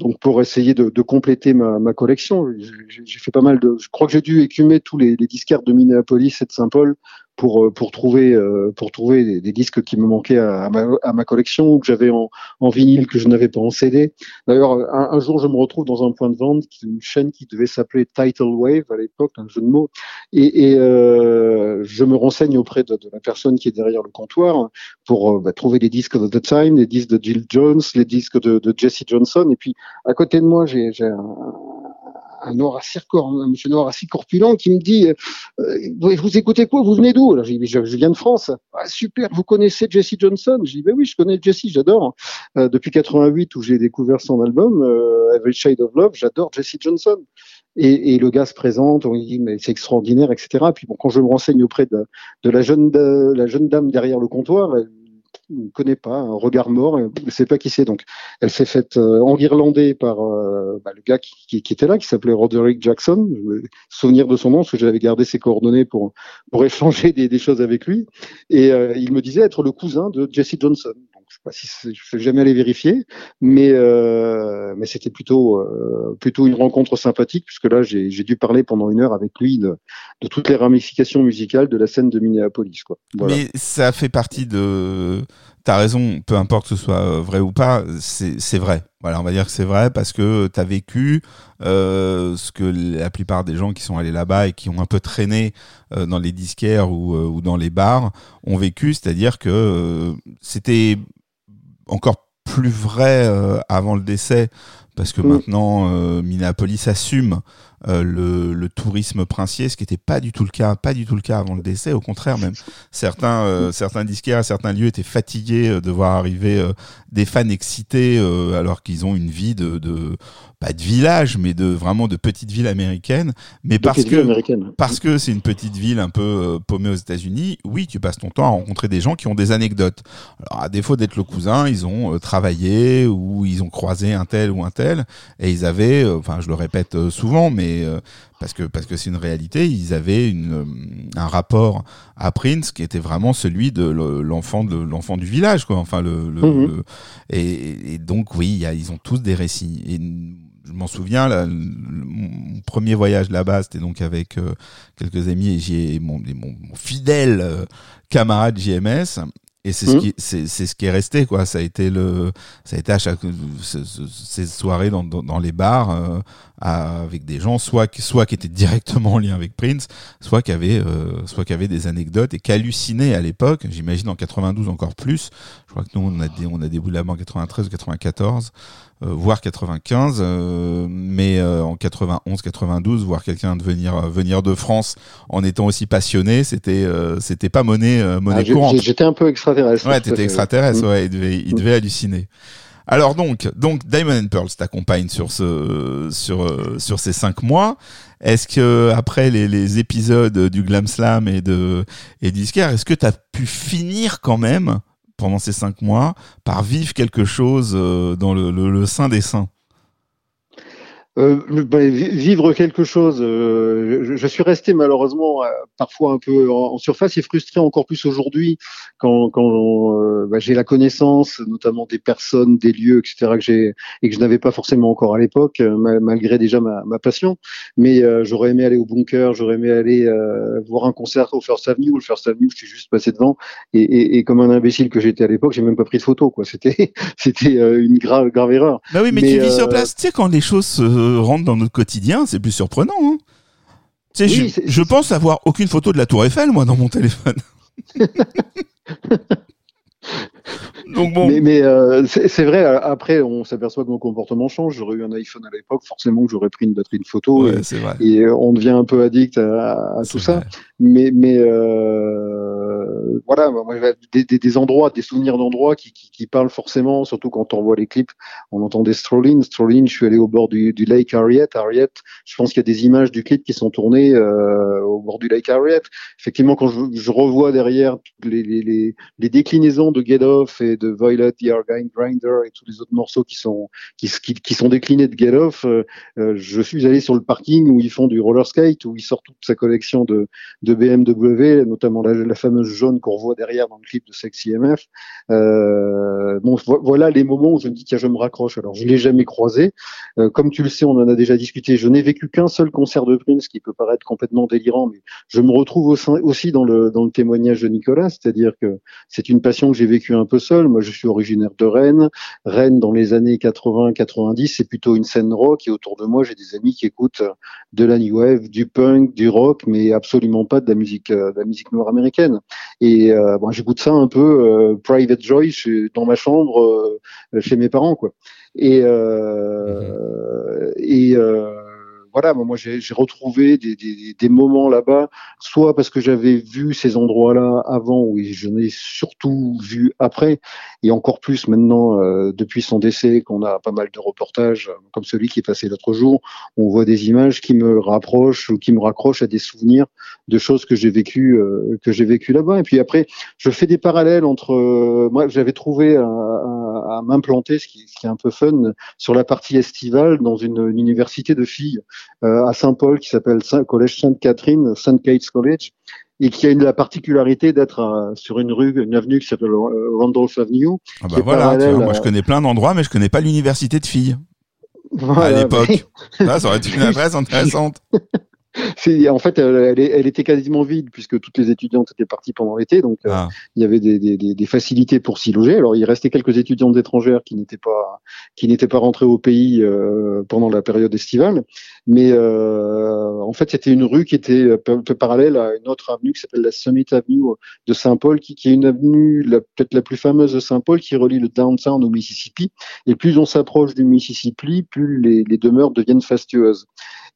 donc pour essayer de, de compléter ma, ma collection. J'ai fait pas mal de. Je crois que j'ai dû écumer tous les, les disquaires de Minneapolis et de Saint-Paul pour euh, pour trouver euh, pour trouver des, disques qui me manquaient à, ma, à ma, collection ou que j'avais en, en, vinyle que je n'avais pas en CD. D'ailleurs, un, un, jour, je me retrouve dans un point de vente, une chaîne qui devait s'appeler Title Wave à l'époque, un jeu de mots, et, et euh, je me renseigne auprès de, de, la personne qui est derrière le comptoir pour euh, bah, trouver des disques de The Time, les disques de Jill Jones, les disques de, de Jesse Johnson, et puis à côté de moi, j'ai un, un noir assez un monsieur noir assez corpulent qui me dit euh, vous écoutez quoi vous venez d'où? Alors je dis je, viens de France. Ah, super vous connaissez Jesse Johnson? Je dis ben oui je connais Jesse j'adore. Euh, depuis 88 où j'ai découvert son album euh, Every Shade of Love j'adore Jesse Johnson. Et, et, le gars se présente, on dit mais c'est extraordinaire, etc. Puis bon, quand je me renseigne auprès de, de la jeune de, la jeune dame derrière le comptoir, elle, ne connaît pas, un regard mort, elle ne sait pas qui c'est. Donc, elle s'est faite euh, par euh, bah, le gars qui, qui, était là, qui s'appelait Roderick Jackson. Je me souvenir de son nom, parce que j'avais gardé ses coordonnées pour, échanger des, des choses avec lui. Et euh, il me disait être le cousin de Jesse Johnson. Je sais pas si je ne suis jamais allé vérifier, mais, euh, mais c'était plutôt, euh, plutôt une rencontre sympathique, puisque là, j'ai dû parler pendant une heure avec lui de, toutes les ramifications musicales de la scène de Minneapolis. Quoi. Mais ça fait partie de T'as raison, peu importe que ce soit euh, vrai ou pas, c'est vrai. Voilà, on va dire que c'est vrai parce que tu as vécu ce que la plupart des gens qui sont allés là-bas et qui ont un peu traîné dans les disquaires ou, ou, dans les bars ont vécu, c'est-à-dire que c'était encore plus vrai avant le décès parce que mmh. maintenant Minneapolis assume euh, le, le, tourisme princier, ce qui n'était pas du tout le cas, pas du tout le cas avant le décès. Au contraire, même certains euh, certains disquaires à certains lieux étaient fatigués euh, de voir arriver des fans excités alors qu'ils ont une vie de, de pas de village, mais de vraiment de petite ville américaine. Mais de parce que parce que c'est une petite ville un peu paumée aux États-Unis, oui, tu passes ton temps à rencontrer des gens qui ont des anecdotes. Alors à défaut d'être le cousin, ils ont travaillé ou ils ont croisé un tel ou un tel et ils avaient, enfin je le répète souvent, mais euh, parce que parce que c'est une réalité, ils avaient une, euh, un rapport à Prince qui était vraiment celui de l'enfant de l'enfant du village, quoi. Enfin le, le, mhm. et, et, donc oui, y a, ils ont tous des récits. Et je m'en souviens, là, mon premier voyage là-bas, c'était donc avec euh, quelques amis et j'ai mon, mon, mon, fidèle camarade JMS et c'est ce mmh. qui c'est c'est ce qui est resté quoi ça a été le ça a été à chaque ces soirées dans, dans, dans les bars euh, avec des gens soit soit qui étaient directement en lien avec Prince soit qui avaient euh, soit qui avaient des anecdotes et qui hallucinaient à l'époque j'imagine en 92 encore plus je crois que nous on a des on a des en 93 ou 94 voire 95, mais en 91, 92, voir quelqu'un de venir venir de France en étant aussi passionné, c'était c'était pas monnaie monnaie ah, courante. J'étais un peu extraterrestre. Ouais, t'étais extraterrestre, ouais, il devait, il devait halluciner. Alors donc, donc Diamond and Pearl t'accompagne sur ce, sur, euh, sur ces cinq mois. Est-ce que après les, les, épisodes du Glam Slam et de et d'Isker, est-ce que tu as pu finir quand même pendant ces cinq mois par vivre quelque chose euh, dans le, le, le sein des saints euh, ben, vivre quelque chose. Euh, je, suis resté malheureusement euh, parfois un peu en, surface et frustré encore plus aujourd'hui quand, quand ben, j'ai la connaissance, notamment des personnes, des lieux, etc. que j'ai et que je n'avais pas forcément encore à l'époque, malgré déjà ma, ma passion. Mais j'aurais aimé aller au bunker, j'aurais aimé aller voir un concert au First Avenue. Le First Avenue, je suis juste passé devant et, et, et comme un imbécile que j'étais à l'époque, j'ai même pas pris de photo. Quoi, c'était c'était une grave grave erreur. Bah oui, mais, tu vis sur place. Tu sais quand les choses rentre dans notre quotidien, c'est plus surprenant. Hein. Tu sais, je, pense avoir aucune photo de la Tour Eiffel, moi, dans mon téléphone. Donc bon. Mais, euh, c'est vrai, après, on s'aperçoit que nos comportements changent. J'aurais eu un iPhone à l'époque, forcément que j'aurais pris une batterie de photo. et, et, on devient un peu addict à, tout ça. Mais, mais euh, voilà, des, des, des, endroits, des souvenirs d'endroits qui, qui, qui, parlent forcément, surtout quand on voit les clips. On entend des Strolling. Strolling, je suis allé au bord du, du Lake Harriet. Harriet, je pense qu'il y a des images du clip qui sont tournées euh, au bord du Lake Harriet. Effectivement, quand je, je revois derrière les, les, les, les déclinaisons de Get Off et de Violet, The Argyle Grinder et tous les autres morceaux qui sont qui, qui, sont déclinés de Get Off, euh, euh, je suis allé sur le parking où ils font du roller skate, où ils sortent toute sa collection de, de BMW, notamment la, fameuse jaune qu'on voit derrière dans le clip de Sexy MF. Euh, bon, voilà les moments où je me dis tiens je me raccroche. Alors je l'ai jamais croisé. Euh, comme tu le sais, on en a déjà discuté. Je n'ai vécu qu'un seul concert de Prince, qui peut paraître complètement délirant, mais je me retrouve aussi dans le témoignage de Nicolas, c'est-à-dire que c'est une passion que j'ai vécue un peu seul. Moi, je suis originaire de Rennes. Rennes, dans les années 80-90, c'est plutôt une scène rock. Et autour de moi, j'ai des amis qui écoutent de la new wave, du punk, du rock, mais absolument pas de la musique, euh, de la musique nord-américaine. Et euh, bon, j'écoute ça un peu euh, private joy dans ma chambre chez mes parents, quoi. Et euh, et voilà, moi j'ai retrouvé des, des, des moments là-bas, soit parce que j'avais vu ces endroits-là avant, ou j'en ai surtout vu après, et encore plus maintenant euh, depuis son décès, qu'on a pas mal de reportages comme celui qui est passé l'autre jour, on voit des images qui me rapprochent ou qui me raccrochent à des souvenirs de choses que j'ai vécues euh, que j'ai vécu là-bas. Et puis après, je fais des parallèles entre euh, moi j'avais trouvé à, à, m'implanter, ce qui, ce qui, est un peu fun, sur la partie estivale dans une, une université de filles à Saint-Paul qui s'appelle Collège Sainte-Catherine, Saint Kate's College, et qui a une, la particularité d'être euh, sur une rue, une avenue qui s'appelle euh, Randolph Avenue. Ah bah voilà, moi je connais plein d'endroits, mais je connais pas l'université de filles. à l'époque. ça, ça aurait été une adresse intéressante. en fait, elle, elle, était quasiment vide puisque toutes les étudiantes étaient parties pendant l'été, donc euh, ah. il y avait des, des, des, facilités pour s'y loger. Alors il restait quelques étudiantes étrangères qui n'étaient pas qui n'étaient pas rentrées au pays euh, pendant la période estivale, mais euh, en fait c'était une rue qui était peu, parallèle à une autre avenue qui s'appelle la Summit Avenue de Saint-Paul, qui, est une avenue peut-être la plus fameuse de Saint-Paul qui relie le downtown au Mississippi. Et plus on s'approche du Mississippi, plus les, demeures deviennent fastueuses.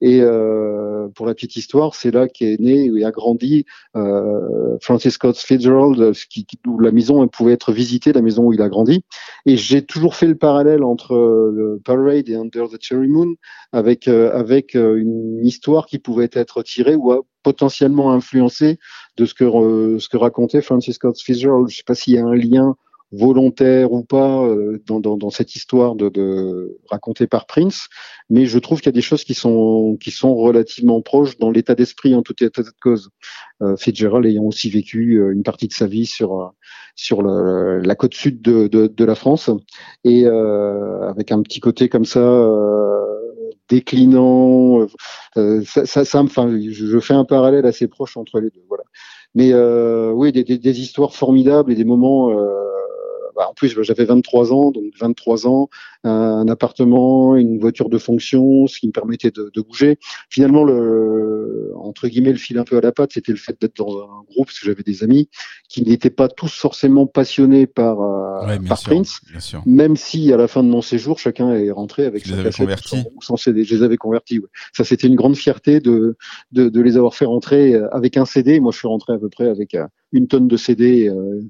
Et euh, pour la petite histoire, c'est là qu'est né et a grandi euh, Francis Scott Fitzgerald, qui, où la maison pouvait être visitée, la maison où il a grandi. Et j'ai toujours fait le parallèle entre euh, le Parade et Under the Cherry Moon, avec euh, euh, une histoire qui pouvait être tirée ou potentiellement influencée de ce que ce que racontait Francis Scott Fitzgerald. Je ne sais pas s'il y a un lien volontaire ou pas euh, dans, cette histoire de, racontée par Prince, mais je trouve qu'il y a des choses qui sont qui sont relativement proches dans l'état d'esprit en tout état de cause. Euh, Fitzgerald ayant aussi vécu euh, une partie de sa vie sur euh, sur la côte sud de, de, la France et euh, avec un petit côté comme ça déclinant. ça, ça, ça, enfin, je fais un parallèle assez proche entre les deux. Voilà. Mais oui, des, des, des, histoires formidables et des moments bah, en plus, j'avais 23 ans, donc 23 ans, un appartement, une voiture de fonction, ce qui me permettait de, de bouger. Finalement, le, entre guillemets, le fil un peu à la patte, c'était le fait d'être dans un groupe, parce que j'avais des amis qui n'étaient pas tous forcément passionnés par, euh, par Prince, même si à la fin de mon séjour, chacun est rentré avec sa cassette ou son, CD. Je les avais convertis. Ouais. Ça, c'était une grande fierté de, de, de, les avoir fait rentrer euh, avec un CD. Moi, je suis rentré à peu près avec euh, une tonne de CD euh,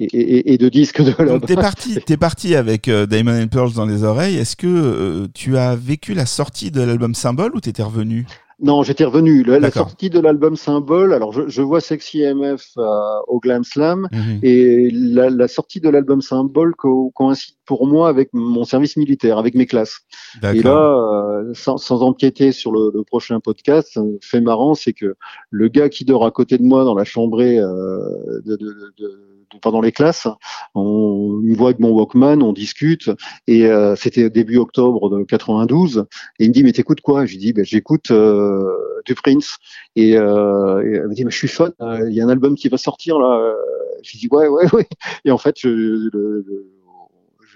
et, et, et, de disques de Donc t'es parti, t'es parti avec euh, Diamond and Pearls dans les oreilles. Est-ce que euh, tu as vécu la sortie de l'album Symbole ou t'étais revenu? Non, j'étais revenu. La, sortie de l'album Symbole, alors je, je, vois Sexy MF euh, au Glam Slam, mhm. et la, la, sortie de l'album Symbole co coïncide pour moi avec mon service militaire, avec mes classes. Et là, euh, sans, sans, empiéter sur le, le, prochain podcast, fait marrant, c'est que le gars qui dort à côté de moi dans la chambrée euh, de, de, de pendant les classes. On me voit avec mon Walkman, on discute, et euh, c'était début octobre de 92. Et il me dit mais t'écoutes quoi? Je lui dis ben j'écoute euh, du Prince. Et, euh, elle me dit mais je suis fan. Il y a un album qui va sortir là. Je lui dis ouais ouais ouais. Et en fait je,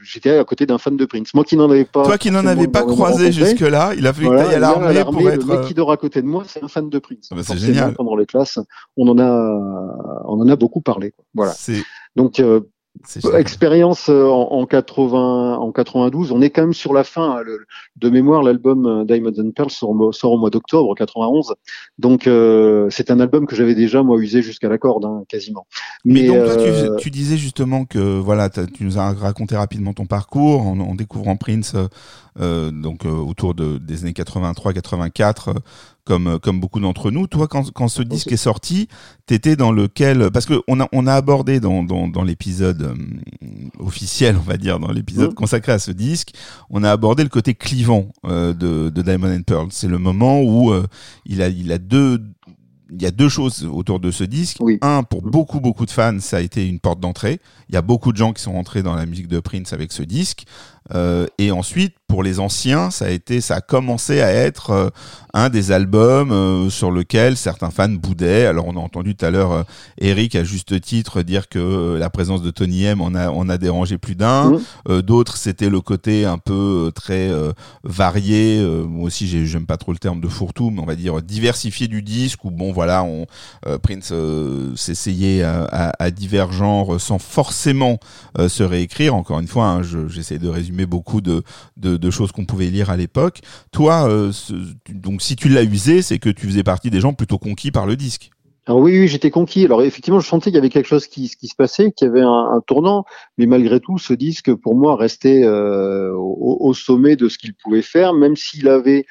j'étais à côté d'un fan de Prince. Moi qui n'en avais pas. Toi qui n'en avais pas croisé jusque-là, il a fallu voilà, que à l'armée pour être. Le mec qui dort à côté de moi, c'est un fan de Prince. Ah bah c'est génial. Pendant les classes, on en a, on en a beaucoup parlé. Voilà. Donc euh, Expérience euh, en, en, 80, en 92, on est quand même sur la fin. Hein, le, de mémoire, l'album euh, Diamonds and Pearls sort, sort, au mois d'octobre 91. Donc euh, c'est un album que j'avais déjà moi usé jusqu'à la corde, hein, quasiment. Mais, Mais donc euh... tu, tu, disais justement que voilà, tu nous as raconté rapidement ton parcours en, en découvrant Prince, euh, donc autour de, des années 83-84 comme comme beaucoup d'entre nous. Toi, quand, quand ce disque est sorti, t'étais dans lequel parce que on a on a abordé dans dans, dans l'épisode euh, officiel, on va dire, dans l'épisode mmh. consacré à ce disque, on a abordé le côté clivant euh, de de Diamond and Pearl. C'est le moment où euh, il a il a deux il y a deux choses autour de ce disque. Oui. Un, pour beaucoup, beaucoup de fans, ça a été une porte d'entrée. Il y a beaucoup de gens qui sont rentrés dans la musique de Prince avec ce disque. Euh, et ensuite, pour les anciens, ça a été, ça a commencé à être euh, un des albums euh, sur lequel certains fans boudaient. Alors, on a entendu tout à l'heure Eric à juste titre dire que la présence de Tony M en a, on a dérangé plus d'un. Mmh. D'autres, c'était le côté un peu très varié. moi aussi, j'aime pas trop le terme de fourre-tout, mais on va dire diversifié du disque. Où bon, voilà, on Prince s'essayait à, à, à, divers genres sans forcément se réécrire. Encore une fois, hein, j'essaie de résumer beaucoup de, choses qu'on pouvait lire à l'époque. Toi, euh, donc si tu l'as usé, c'est que tu faisais partie des gens plutôt conquis par le disque. Oui, oui, j'étais conquis. Alors effectivement, je sentais qu'il y avait quelque chose qui, se passait, qu'il y avait un, tournant, mais malgré tout, ce disque, pour moi, restait euh, au, sommet de ce qu'il pouvait faire, même s'il avait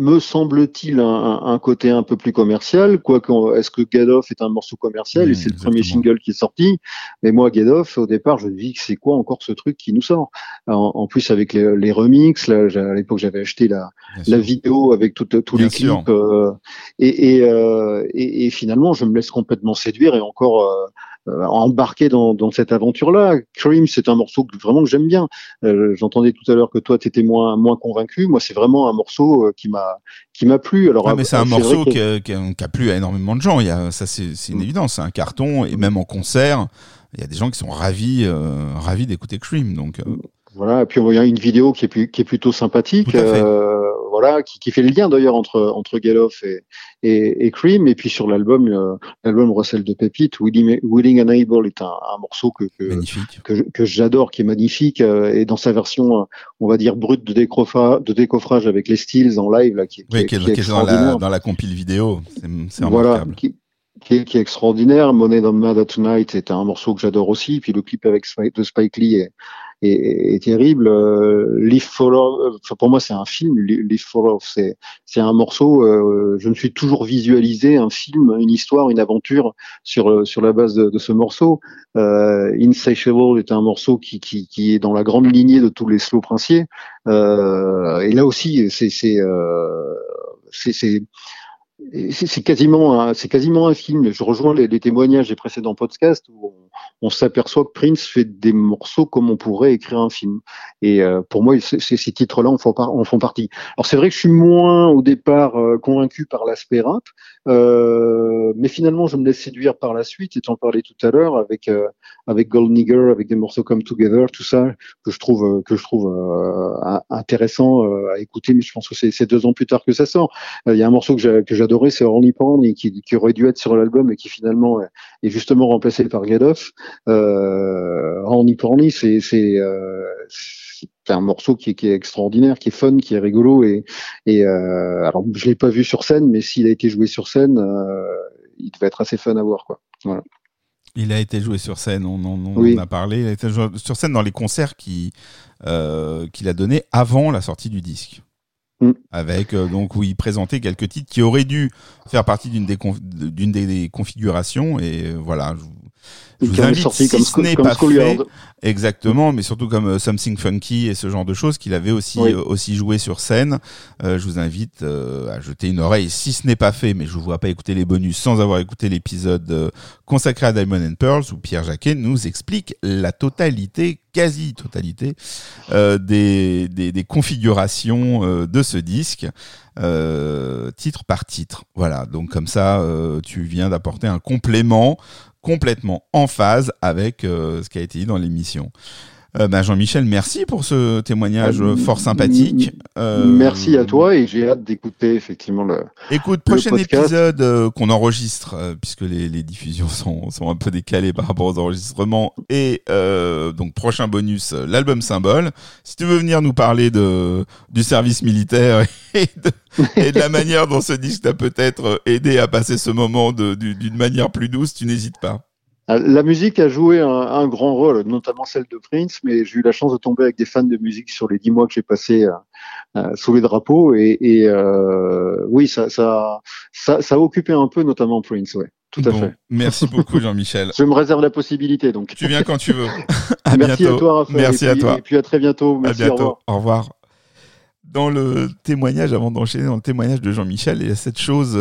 me semble-t-il, un, un, côté un peu plus commercial. Quoique, est-ce que Get Off est un morceau commercial mmh, et c'est le premier single qui est sorti? Mais moi, Get Off, au départ, je me dis que c'est quoi encore ce truc qui nous sort? En, en, plus, avec les, les remixes, là, à l'époque, j'avais acheté la, la vidéo avec tout, tous les clips. Euh, et, et, euh, et, et, finalement, je me laisse complètement séduire et encore... Euh, euh, embarqué dans, dans cette aventure-là. Cream, c'est un morceau que vraiment que j'aime bien. Euh, J'entendais tout à l'heure que toi, tu étais moins moins convaincu. Moi, c'est vraiment un morceau euh, qui m'a qui m'a plu. Alors, ouais, mais c'est un morceau qui a, qui, a, qui a, plu à énormément de gens. Il y a, ça, c'est une mm. évidence. C'est un carton et même en concert, il y a des gens qui sont ravis euh, ravis d'écouter Cream. Donc euh... voilà. Et puis il y a une vidéo qui est plus, qui est plutôt sympathique. Euh, voilà, qui, qui, fait le lien d'ailleurs entre entre Geloff et, et, et, Cream. Et puis sur l'album, euh, l'album recèle de Pépite, Willing, Willing and Able est un, un morceau que que, j'adore, qui est magnifique, euh, et dans sa version, on va dire brute de décoffrage, de décoffrage avec les styles en live là, qui, oui, qui, est, dans la, dans la compile vidéo, c'est voilà, qui, qui est, qui est, extraordinaire. Money Don't Matter Tonight est un morceau que j'adore aussi. Puis le clip avec Spike, de Spike Lee est, est, est terrible. Euh, Love, enfin pour moi c'est un film. For Love, c'est c'est un morceau. Euh, je me suis toujours visualisé un film, une histoire, une aventure sur sur la base de, de ce morceau. Euh, Insatiable est un morceau qui, qui qui est dans la grande lignée de tous les slow princiers. Euh, et là aussi c'est c'est euh, c'est c'est quasiment c'est quasiment un film. Je rejoins les, témoignages des précédents podcasts où on s'aperçoit que Prince fait des morceaux comme on pourrait écrire un film. Et euh, pour moi, ces, titres-là en en font partie. Alors c'est vrai que je suis moins au départ euh, convaincu par l'aspect rap, euh, mais finalement je me laisse séduire par la suite. Et tu parlais tout à l'heure avec euh, avec Gold Nigger, avec des morceaux comme Together, tout ça que je trouve que je trouve intéressant à écouter. Mais je pense que c'est deux ans plus tard que ça sort. Il y a un morceau que j'adorais, c'est Only Porn, qui, qui aurait dû être sur l'album et qui finalement est justement remplacé par Get Off. Euh, Porny, c'est euh, c'est un morceau qui est, qui est, extraordinaire, qui est fun, qui est rigolo et, et euh, alors je l'ai pas vu sur scène, mais s'il a été joué sur scène, euh, il devait être assez fun à voir quoi. Voilà. Il a été joué sur scène, on, en a parlé. Il a été joué sur scène dans les concerts qu'il euh, qu'il a donnés avant la sortie du disque. Mm. Avec donc où il présentait quelques titres qui auraient dû faire partie d'une des, configurations et voilà. Je, je vous invite, si ce n'est pas fait, Exactement, mais surtout comme euh, Something Funky et ce genre de choses qu'il avait aussi euh, aussi joué sur scène. Euh, je vous invite à jeter une oreille si ce n'est pas fait, mais je vous vois pas écouter les bonus sans avoir écouté l'épisode consacré à Diamond and Pearls où Pierre Jacquet nous explique la totalité, quasi totalité des, des, des configurations de ce disque. titre par titre. Voilà, donc comme ça, tu viens d'apporter un complément complètement en phase avec euh, ce qui a été dit dans l'émission. Euh, bah, Jean-Michel, merci pour ce témoignage euh, fort sympathique. Euh, merci à toi et j'ai hâte d'écouter effectivement le. Écoute, prochain épisode euh, qu'on enregistre puisque les, les, diffusions sont, sont un peu décalées par rapport aux enregistrements et donc prochain bonus, l'album symbole. Si tu veux venir nous parler de du service militaire et de, et de la manière dont ce disque t'a peut-être aidé à passer ce moment d'une manière plus douce, tu n'hésites pas. Euh, la musique a joué un, grand rôle, notamment celle de Prince, mais j'ai eu la chance de tomber avec des fans de musique sur les dix mois que j'ai passés euh, euh, sous les drapeaux, et, oui, ça, ça, ça, a occupé un peu, notamment Prince, ouais. Tout à fait. Merci beaucoup, Jean-Michel. Je me réserve la possibilité, donc. Tu viens quand tu veux. à Merci à toi, Raphaël. Merci à toi. Et puis à très bientôt. Merci, à bientôt. Au revoir. Dans le témoignage, avant d'enchaîner dans le témoignage de Jean-Michel, il y a cette chose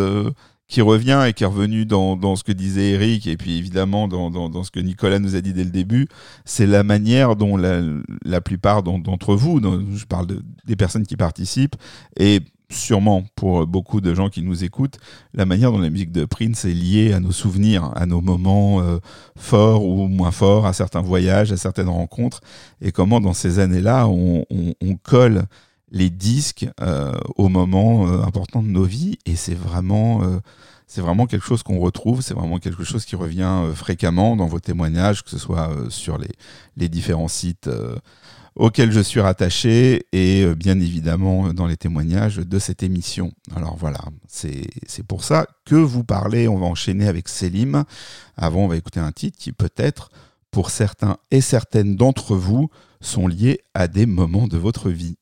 qui revient et qui est revenu dans, dans ce que disait Eric et puis évidemment dans, dans, dans, ce que Nicolas nous a dit dès le début, c'est la manière dont la, la plupart d'entre vous, je parle de, des personnes qui participent, et sûrement pour beaucoup de gens qui nous écoutent, la manière dont la musique de Prince est liée à nos souvenirs, à nos moments euh, forts ou moins forts, à certains voyages, à certaines rencontres, et comment dans ces années-là, on, on, on colle les disques euh, au moment euh, important de nos vies et c'est vraiment euh, c'est vraiment quelque chose qu'on retrouve, c'est vraiment quelque chose qui revient fréquemment dans vos témoignages, que ce soit sur les, les différents sites auxquels je suis rattaché et bien évidemment dans les témoignages de cette émission. Alors voilà, c'est pour ça que vous parlez, on va enchaîner avec Selim. Avant, on va écouter un titre qui peut-être, pour certains et certaines d'entre vous, sont liés à des moments de votre vie.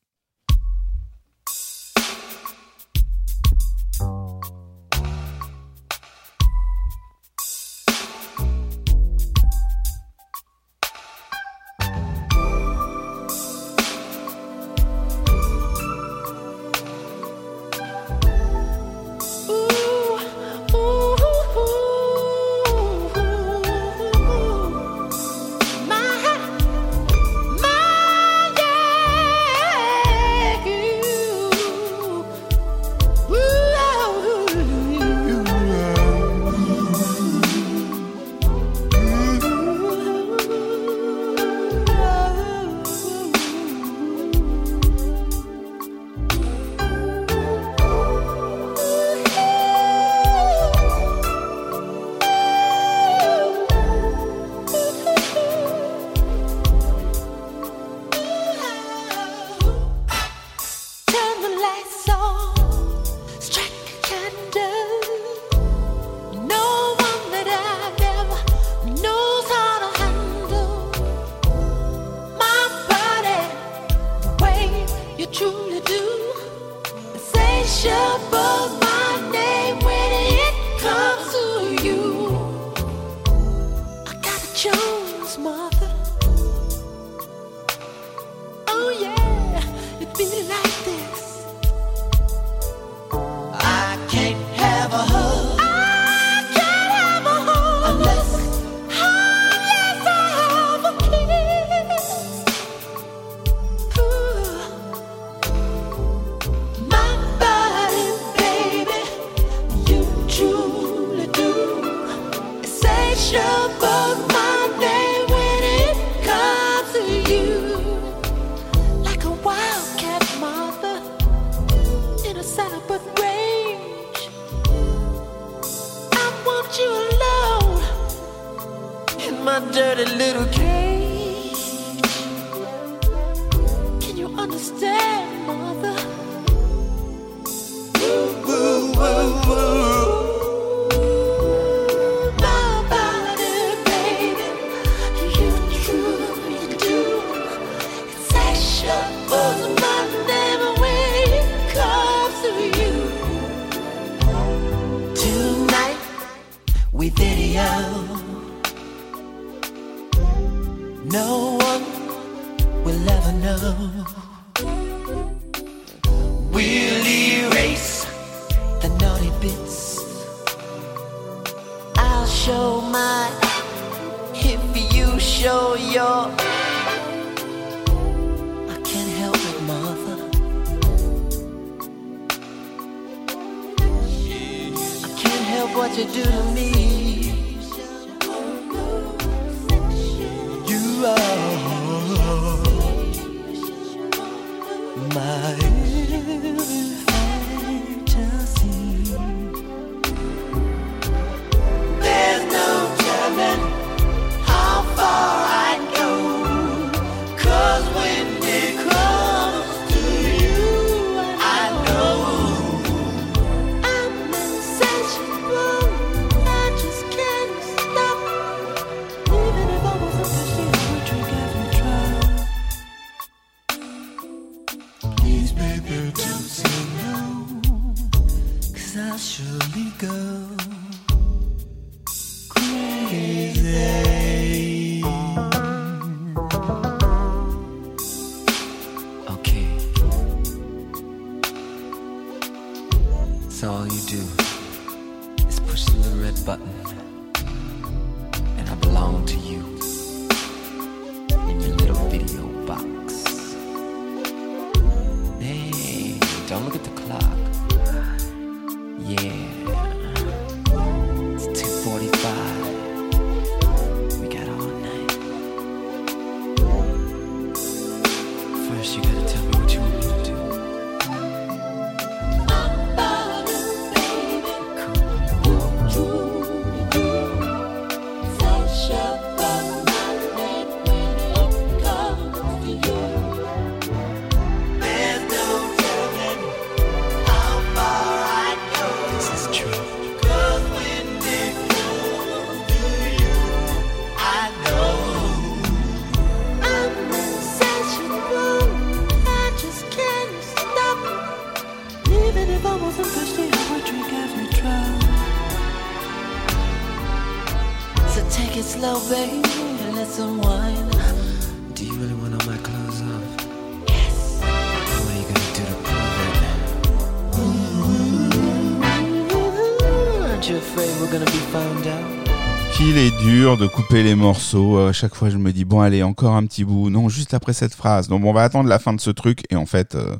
Les morceaux. À chaque fois, je me dis, bon, allez, encore un petit bout. Non, juste après cette phrase. Donc, on va attendre la fin de ce truc. Et en fait, euh,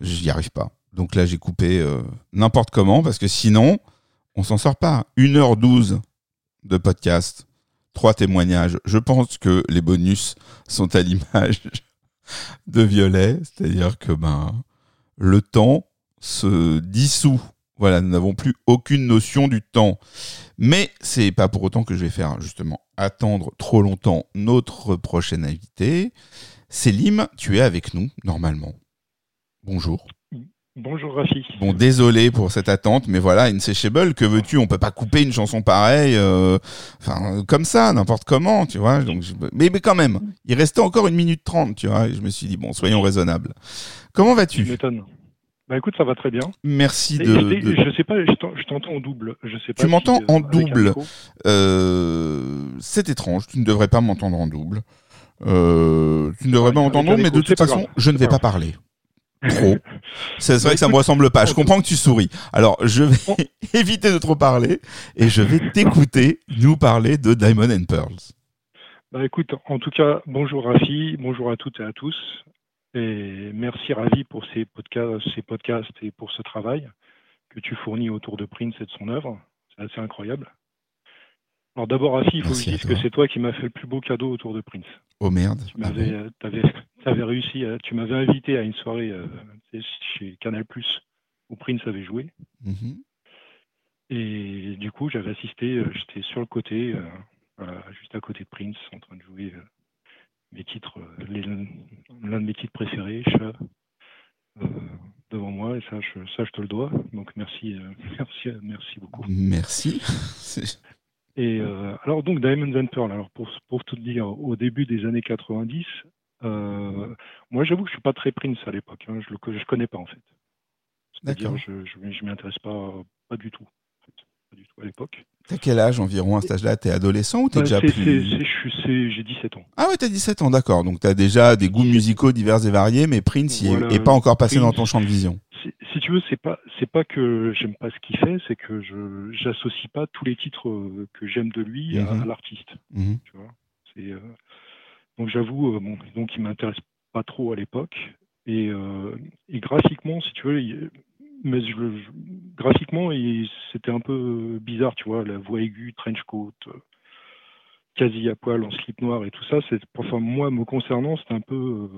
j'y arrive pas. Donc là, j'ai coupé euh, n'importe comment parce que sinon, on s'en sort pas. 1h12 de podcast, trois témoignages. Je pense que les bonus sont à l'image de Violet. C'est-à-dire que ben, le temps se dissout. Voilà, nous n'avons plus aucune notion du temps. Mais c'est pas pour autant que je vais faire justement attendre trop longtemps notre prochaine invité. Célim, tu es avec nous normalement. Bonjour. Bonjour Rafi. Bon, désolé pour cette attente, mais voilà, Insatiable, que veux-tu? On peut pas couper une chanson pareille, euh, enfin comme ça, n'importe comment, tu vois? Donc, je- mais, mais quand même, il restait encore une minute trente, tu vois? Et je me suis dit bon, soyons raisonnables. Comment Tu vas-tu. Bah écoute, ça va très bien. Merci Et de. je sais pas, je t'en- je t'entends en double. Je sais pas Tu m'entends si, euh, en double. Euh, c'est étrange, tu ne devrais pas m'entendre en double. Euh, tu ne devrais Ouais, pas m'entendre mais de toute façon, grave. je ne vais pas parler. Trop. C'est vrai que ça me ressemble pas. Je comprends que tu souris. Alors, je vais éviter de trop parler et je vais t'écouter nous parler de Diamond and Pearls. Bah écoute, en tout cas, bonjour Rafi, bonjour à toutes et à tous. Et merci Ravi pour ces podcasts, ces podcasts et pour ce travail que tu fournis autour de Prince et de son œuvre. C'est assez incroyable. Alors d'abord Rafi, il faut Merci que je dise que c'est toi qui m'as fait le plus beau cadeau autour de Prince. Oh merde. Tu Ah m'avais, bon? euh, réussi, à- tu m'avais invité à une soirée euh, chez Canal où Prince avait joué. Mhm. Et du coup, j'avais assisté, euh, j'étais sur le côté, euh, voilà, juste à côté de Prince, en train de jouer euh, mes titres, euh, l'un de mes titres préférés, Chat, euh, devant moi, et ça je, ça, je te le dois. Donc merci, euh, merci, merci beaucoup. Merci. Et euh, alors donc Diamonds and Pearl, alors pour, pour tout dire, au début des années 90, euh, moi j'avoue que je suis pas très Prince à l'époque, hein, je le co- je connais pas en fait. C'est-à-dire D'accord. je je, m'y- intéresse pas pas du tout. Pas du tout à l'époque. T'as quel âge environ à cet âge-là? T'es adolescent ou t'es Bah, déjà plus... J'ai 17 ans. Ah ouais, t'as 17 ans, d'accord. Donc t'as déjà des goûts musicaux divers et variés, mais Prince Voilà, est pas encore passé Prince. dans ton champ de vision. Si, tu veux, c'est pas c'est pas que j'aime pas ce qu'il fait, c'est que je j'associe pas tous les titres euh, que j'aime de lui à- Mhm. à l'artiste. Mhm. tu vois? Euh, donc j'avoue, euh, bon, donc il m'intéresse pas trop à l'époque. Et, euh, et graphiquement, si tu veux, mais je, je- graphiquement, c'était un peu bizarre, tu vois, la voix aiguë, trench coat, euh, quasi à poil en slip noir et tout ça. C'est, enfin, moi, me concernant, c'était un peu euh,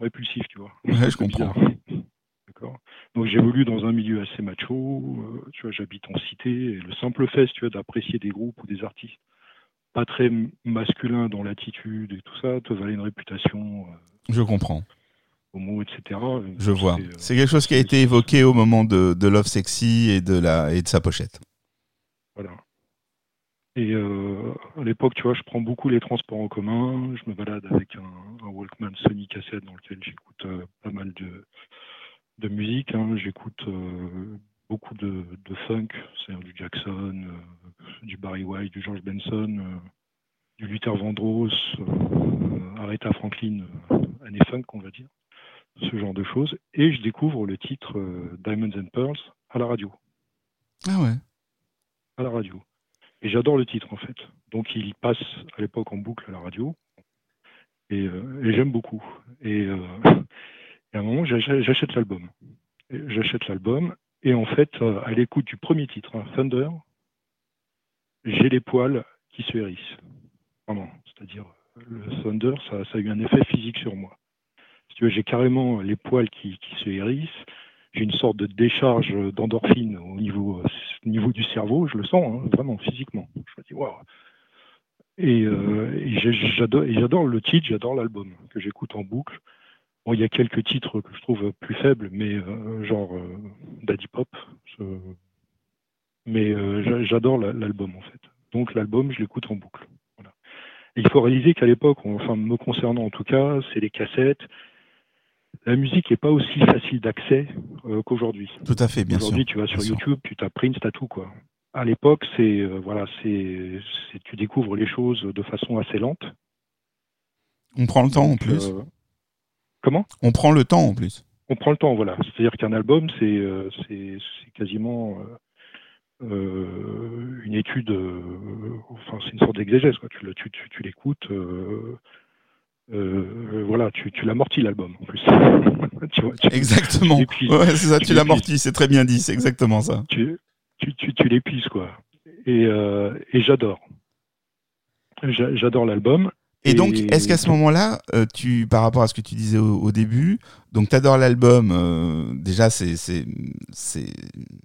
répulsif, tu vois. Ouais, je comprends. D'accord. Donc j'évolue dans un milieu assez macho, euh, tu vois, j'habite en cité, et le simple fait, tu vois, d'apprécier des groupes ou des artistes pas très masculins dans l'attitude et tout ça, te valait une réputation Je comprends. Homo, etc. Je vois. C'est, euh, C'est quelque chose qui a été évoqué au moment de, de Love Sexy et de, la, et de sa pochette. Voilà. Et euh, à l'époque, tu vois, je prends beaucoup les transports en commun. Je me balade avec un, un Walkman Sony cassette dans lequel j'écoute euh, pas mal de, de musique. hein. J'écoute euh, beaucoup de, de funk, c'est-à-dire du Jackson, du Barry White, du George Benson, du Luther Vandross, Aretha Franklin, année funk, on va dire, ce genre de choses. Et je découvre le titre euh, Diamonds and Pearls à la radio Ah ouais. à la radio. Et j'adore le titre en fait. Donc il passe à l'époque en boucle à la radio. Et, euh, et j'aime beaucoup. Et, euh, et à un moment, j'ach- j'achète l'album. J'achète l'album. Et en fait, à l'écoute du premier titre, hein, Thunder, j'ai les poils qui se hérissent. Vraiment. C'est-à-dire, le Thunder, ça, ça a eu un effet physique sur moi. Si j'ai carrément les poils qui, se hérissent j'ai une sorte de décharge d'endorphine au niveau, au niveau du cerveau, je le sens, hein, vraiment physiquement. Je me dis, waouh. Et, euh, et j'adore le titre, j'adore l'album que j'écoute en boucle. Bon, il y a quelques titres que je trouve plus faibles, mais euh, genre euh, Daddy Pop. Mais euh, j'a- j'adore la- l'album en fait. Donc l'album, je l'écoute en boucle. Il faut réaliser qu'à l'époque, enfin me concernant en tout cas, c'est les cassettes. La musique n'est pas aussi facile d'accès euh, qu'aujourd'hui. Tout à fait, bien sûr. Aujourd'hui, tu vas sur sûr. YouTube, tu tapes Prince, t'as tout quoi. À l'époque, c'est euh, voilà, c'est tu découvres les choses de façon assez lente. On prend le temps en plus. Euh, comment? On prend le temps en plus. On prend le temps, voilà. C'est-à-dire qu'un album, c'est quasiment une étude. enfin, c'est une sorte d'exégèse quoi. Tu tu, tu, tu l'écoutes. Euh, euh, voilà, tu, tu l'amortis l'album en plus. tu vois, tu- Exactement. Puis- Ouais, c'est ça, tu l'amortis, c'est très bien dit, c'est exactement ça. tu, tu, tu, tu l'épuises, quoi. Et, euh, et j'adore. J'a- J'adore l'album. Et donc, est-ce qu'à ce moment-là, tu, par rapport à ce que tu disais au, au début, donc tu adores l'album, euh, déjà c'est c'est c'est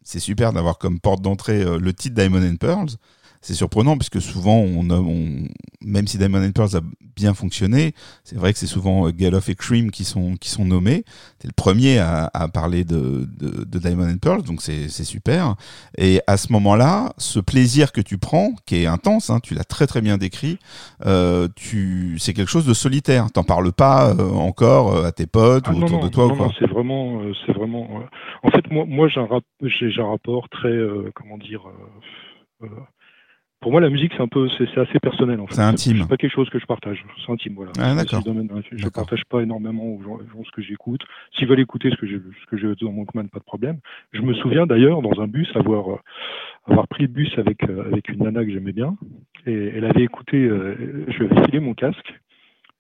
c'est super d'avoir comme porte d'entrée le titre Diamond and Pearls. C'est surprenant puisque souvent, on, a- on, même si Diamond and Pearls a bien fonctionné, c'est vrai que c'est souvent euh, Galoff et Cream qui sont qui sont nommés. C'est le premier à, à parler de, de, de Diamond and Pearls, donc c'est super. Et à ce moment-là, ce plaisir que tu prends, qui est intense, hein, tu l'as très très bien décrit, euh, tu, c'est quelque chose de solitaire. T'en parles pas euh, encore à tes potes Ah, ou non, autour non, de toi non, ou quoi. non, c'est vraiment, euh, c'est vraiment. En fait, moi, moi, j'ai un, rap- rapport très, comment dire. euh, pour moi, la musique, c'est un peu, c'est assez personnel. En fait. C'est intime. C'est pas quelque chose que je partage. C'est intime, voilà. Ah, d'accord. Je D'accord. partage pas énormément aux gens, aux gens ce que j'écoute. S'ils veulent écouter ce que j'ai, ce que j'ai dans mon Walkman, pas de problème. Je me souviens d'ailleurs dans un bus avoir, euh, avoir pris le bus avec euh, avec une nana que j'aimais bien et elle avait écouté. euh, je lui avais filé mon casque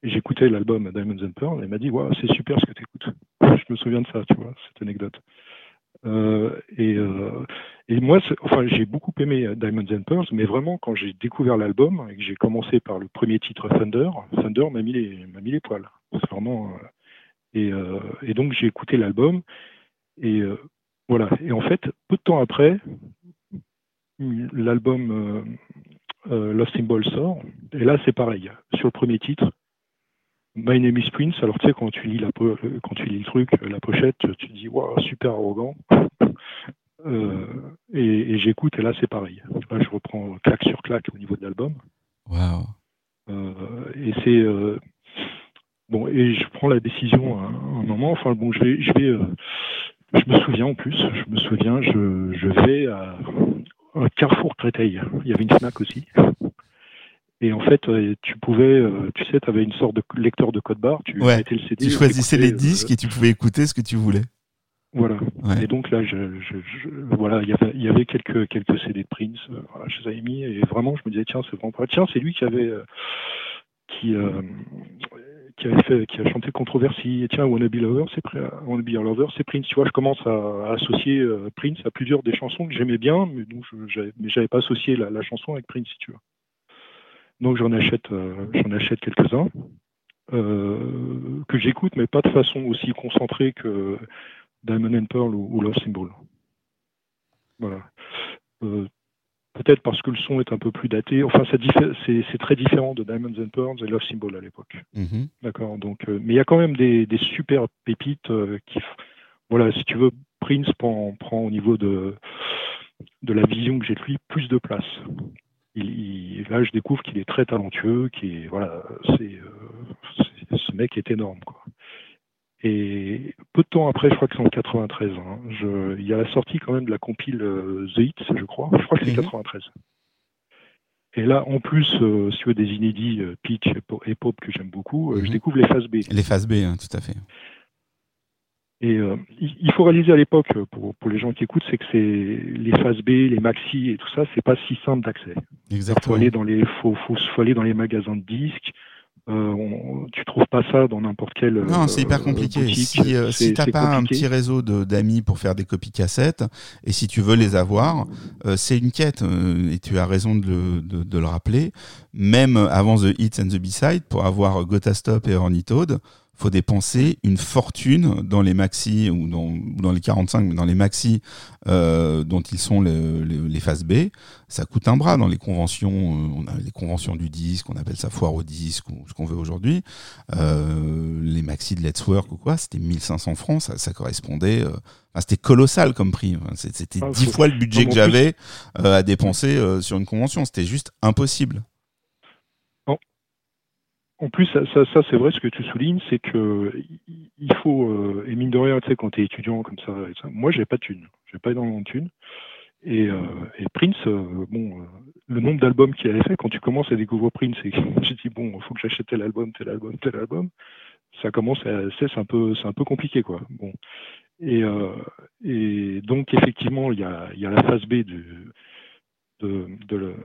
et j'écoutais l'album Diamonds and Pearl. Et elle m'a dit, waouh, c'est super ce que tu écoutes. Je me souviens de ça, tu vois, cette anecdote. Euh, et, euh, et moi, enfin, j'ai beaucoup aimé euh, Diamonds and Pearls, mais vraiment, quand j'ai découvert l'album et que j'ai commencé par le premier titre Thunder, Thunder m'a mis les, mis les poils. C'est vraiment. et, donc, j'ai écouté l'album. Et voilà. Et en fait, peu de temps après, l'album euh, Lost Symbol sort. Et là, c'est pareil. Sur le premier titre, My Name is Prince. Alors, tu sais, quand tu lis, la quand tu lis le truc, euh, la pochette, tu te dis, waouh, super arrogant. Euh, et et j'écoute, et là, c'est pareil. Vois, je reprends claque sur claque au niveau de l'album. Waouh. Euh, et c'est euh, bon et je prends la décision à un moment enfin bon je vais je vais je me souviens en plus je me souviens je, je vais à un Carrefour Créteil il y avait une Fnac aussi et en fait euh, tu pouvais euh, tu sais tu avais une sorte de lecteur de code barre tu Ouais. mettais le CD Tu choisissais les euh, disques et tu pouvais écouter ce que tu voulais. voilà Ouais. et donc là, je, je- je- voilà, il y avait, il y avait quelques quelques CD de Prince, euh, voilà, je les avais mis et vraiment, je me disais tiens, c'est vraiment pas. Tiens, c'est lui qui avait euh, qui euh, qui avait fait, qui a chanté Controversy. Et tiens, Wanna Be Lover, c'est Pr- Wanna Be Your Lover, c'est Prince. Tu vois, je commence à, à associer Prince à plusieurs des chansons que j'aimais bien, mais donc je, j'avais, mais j'avais pas associé la, la chanson avec Prince, si tu veux. Donc j'en achète, euh, j'en achète quelques-uns. euh, que j'écoute, mais pas de façon aussi concentrée que Diamond and Pearl ou, ou Love Symbol. Voilà. Euh, Peut-être parce que le son est un peu plus daté. Enfin, c'est très différent de Diamonds and Pearls et Love Symbol à l'époque. Mhm. D'accord. Donc, mais il y a quand même des, des super pépites qui, voilà, si tu veux, Prince prend, prend au niveau de de la vision que j'ai de lui plus de place. Il, il- là, je découvre qu'il est très talentueux, qui voilà, c'est euh, ce mec est énorme quoi. Et peu de temps après, je crois que c'est en 93, hein, je, il y a la sortie quand même de la compile euh, The Hits, je crois. Je crois que c'est Mhm. 93. Et là, en plus, euh, veux, des inédits euh, et Po- et Pop que j'aime beaucoup, euh, je Mhm. découvre les phases B. Les phases B, hein, tout à fait. Et euh, il faut réaliser à l'époque, euh, pour, pour les gens qui écoutent, c'est que c'est les phases B, les maxi et tout ça, c'est pas si simple d'accès. Il faut Exactement. aller dans les, faut, faut, faut aller dans les magasins de disques. Euh, on, tu trouves pas ça dans n'importe quel. Non, c'est hyper euh, compliqué. boutique. Si, euh, si t'as pas un petit réseau d'amis pour faire des copies cassettes, et si tu veux les avoir, euh, c'est une quête. euh, et tu as raison de le, de, de le rappeler. Même avant The Hits and the B-Side, pour avoir Gotha Stop et Toad, faut dépenser une fortune dans les maxi ou dans, ou dans les 45, mais dans les maxi euh, dont ils sont le- le- les phases B. Ça coûte un bras dans les conventions. euh, on a les conventions du disque, on appelle ça foire au disque ou ce qu'on veut aujourd'hui. Euh, les maxi de Let's Work ou quoi, c'était 1500 francs, ça, ça correspondait. euh, c'était colossal comme prix. C'était Ah, dix fois le budget que j'avais euh, à dépenser euh, sur une convention. C'était juste impossible. En plus, ça, ça, c'est vrai ce que tu soulignes, c'est que il- faut, euh, et mine de rien, tu sais, quand tu es étudiant comme ça, moi, j'ai pas de thune, j'ai pas énormément de thune. Et, euh, et Prince, euh, bon, euh, le nombre d'albums qu'il avait fait, quand tu commences à découvrir Prince, et que dit bon, il faut que j'achète tel album, tel album, tel album, ça commence à, c'est un peu, c'est un peu compliqué, quoi. Bon. Et, et donc effectivement, il y a, y a la phase B du, de, de,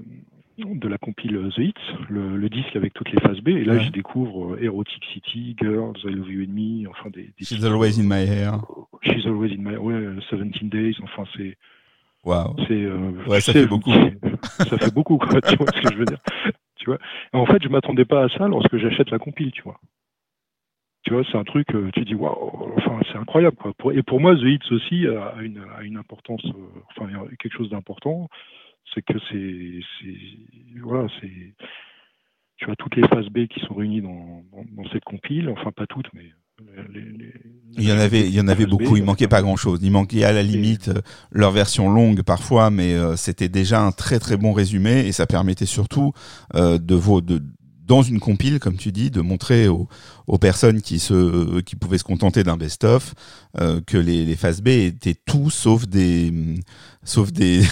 de la compile The Hits, le, le disque avec toutes les phases B. Et là, Ouais. j'y découvre euh, Erotic City, Girls, I Love You and Me, enfin des. des She's always in euh, my hair. She's Always in My ouais, 17 Days, enfin c'est. Waouh. c'est euh, Ouais, ça fait je beaucoup. ça fait beaucoup, quoi, tu vois ce que je veux dire. Tu vois? Et en fait, je m'attendais pas à ça lorsque j'achète la compile, tu vois. Tu vois, c'est un truc, euh, tu dis, waouh, enfin, c'est incroyable, quoi. Et pour moi, The Hits aussi a une, a une importance, euh, enfin, quelque chose d'important, c'est que c'est, voilà, c'est, tu as toutes les phases B qui sont réunies dans, dans, dans cette compile, enfin, pas toutes, mais les, les- Il y en avait, il y en avait phases B, beaucoup. Il quoi. manquait pas grand chose. Il manquait à la limite euh, leur version longue parfois, mais euh, c'était déjà un très très bon résumé et ça permettait surtout euh, de, vos, de dans une compile, comme tu dis, de montrer aux, personnes qui se qui pouvaient se contenter d'un best-of euh, que les, les phases B étaient tout sauf des sauf des,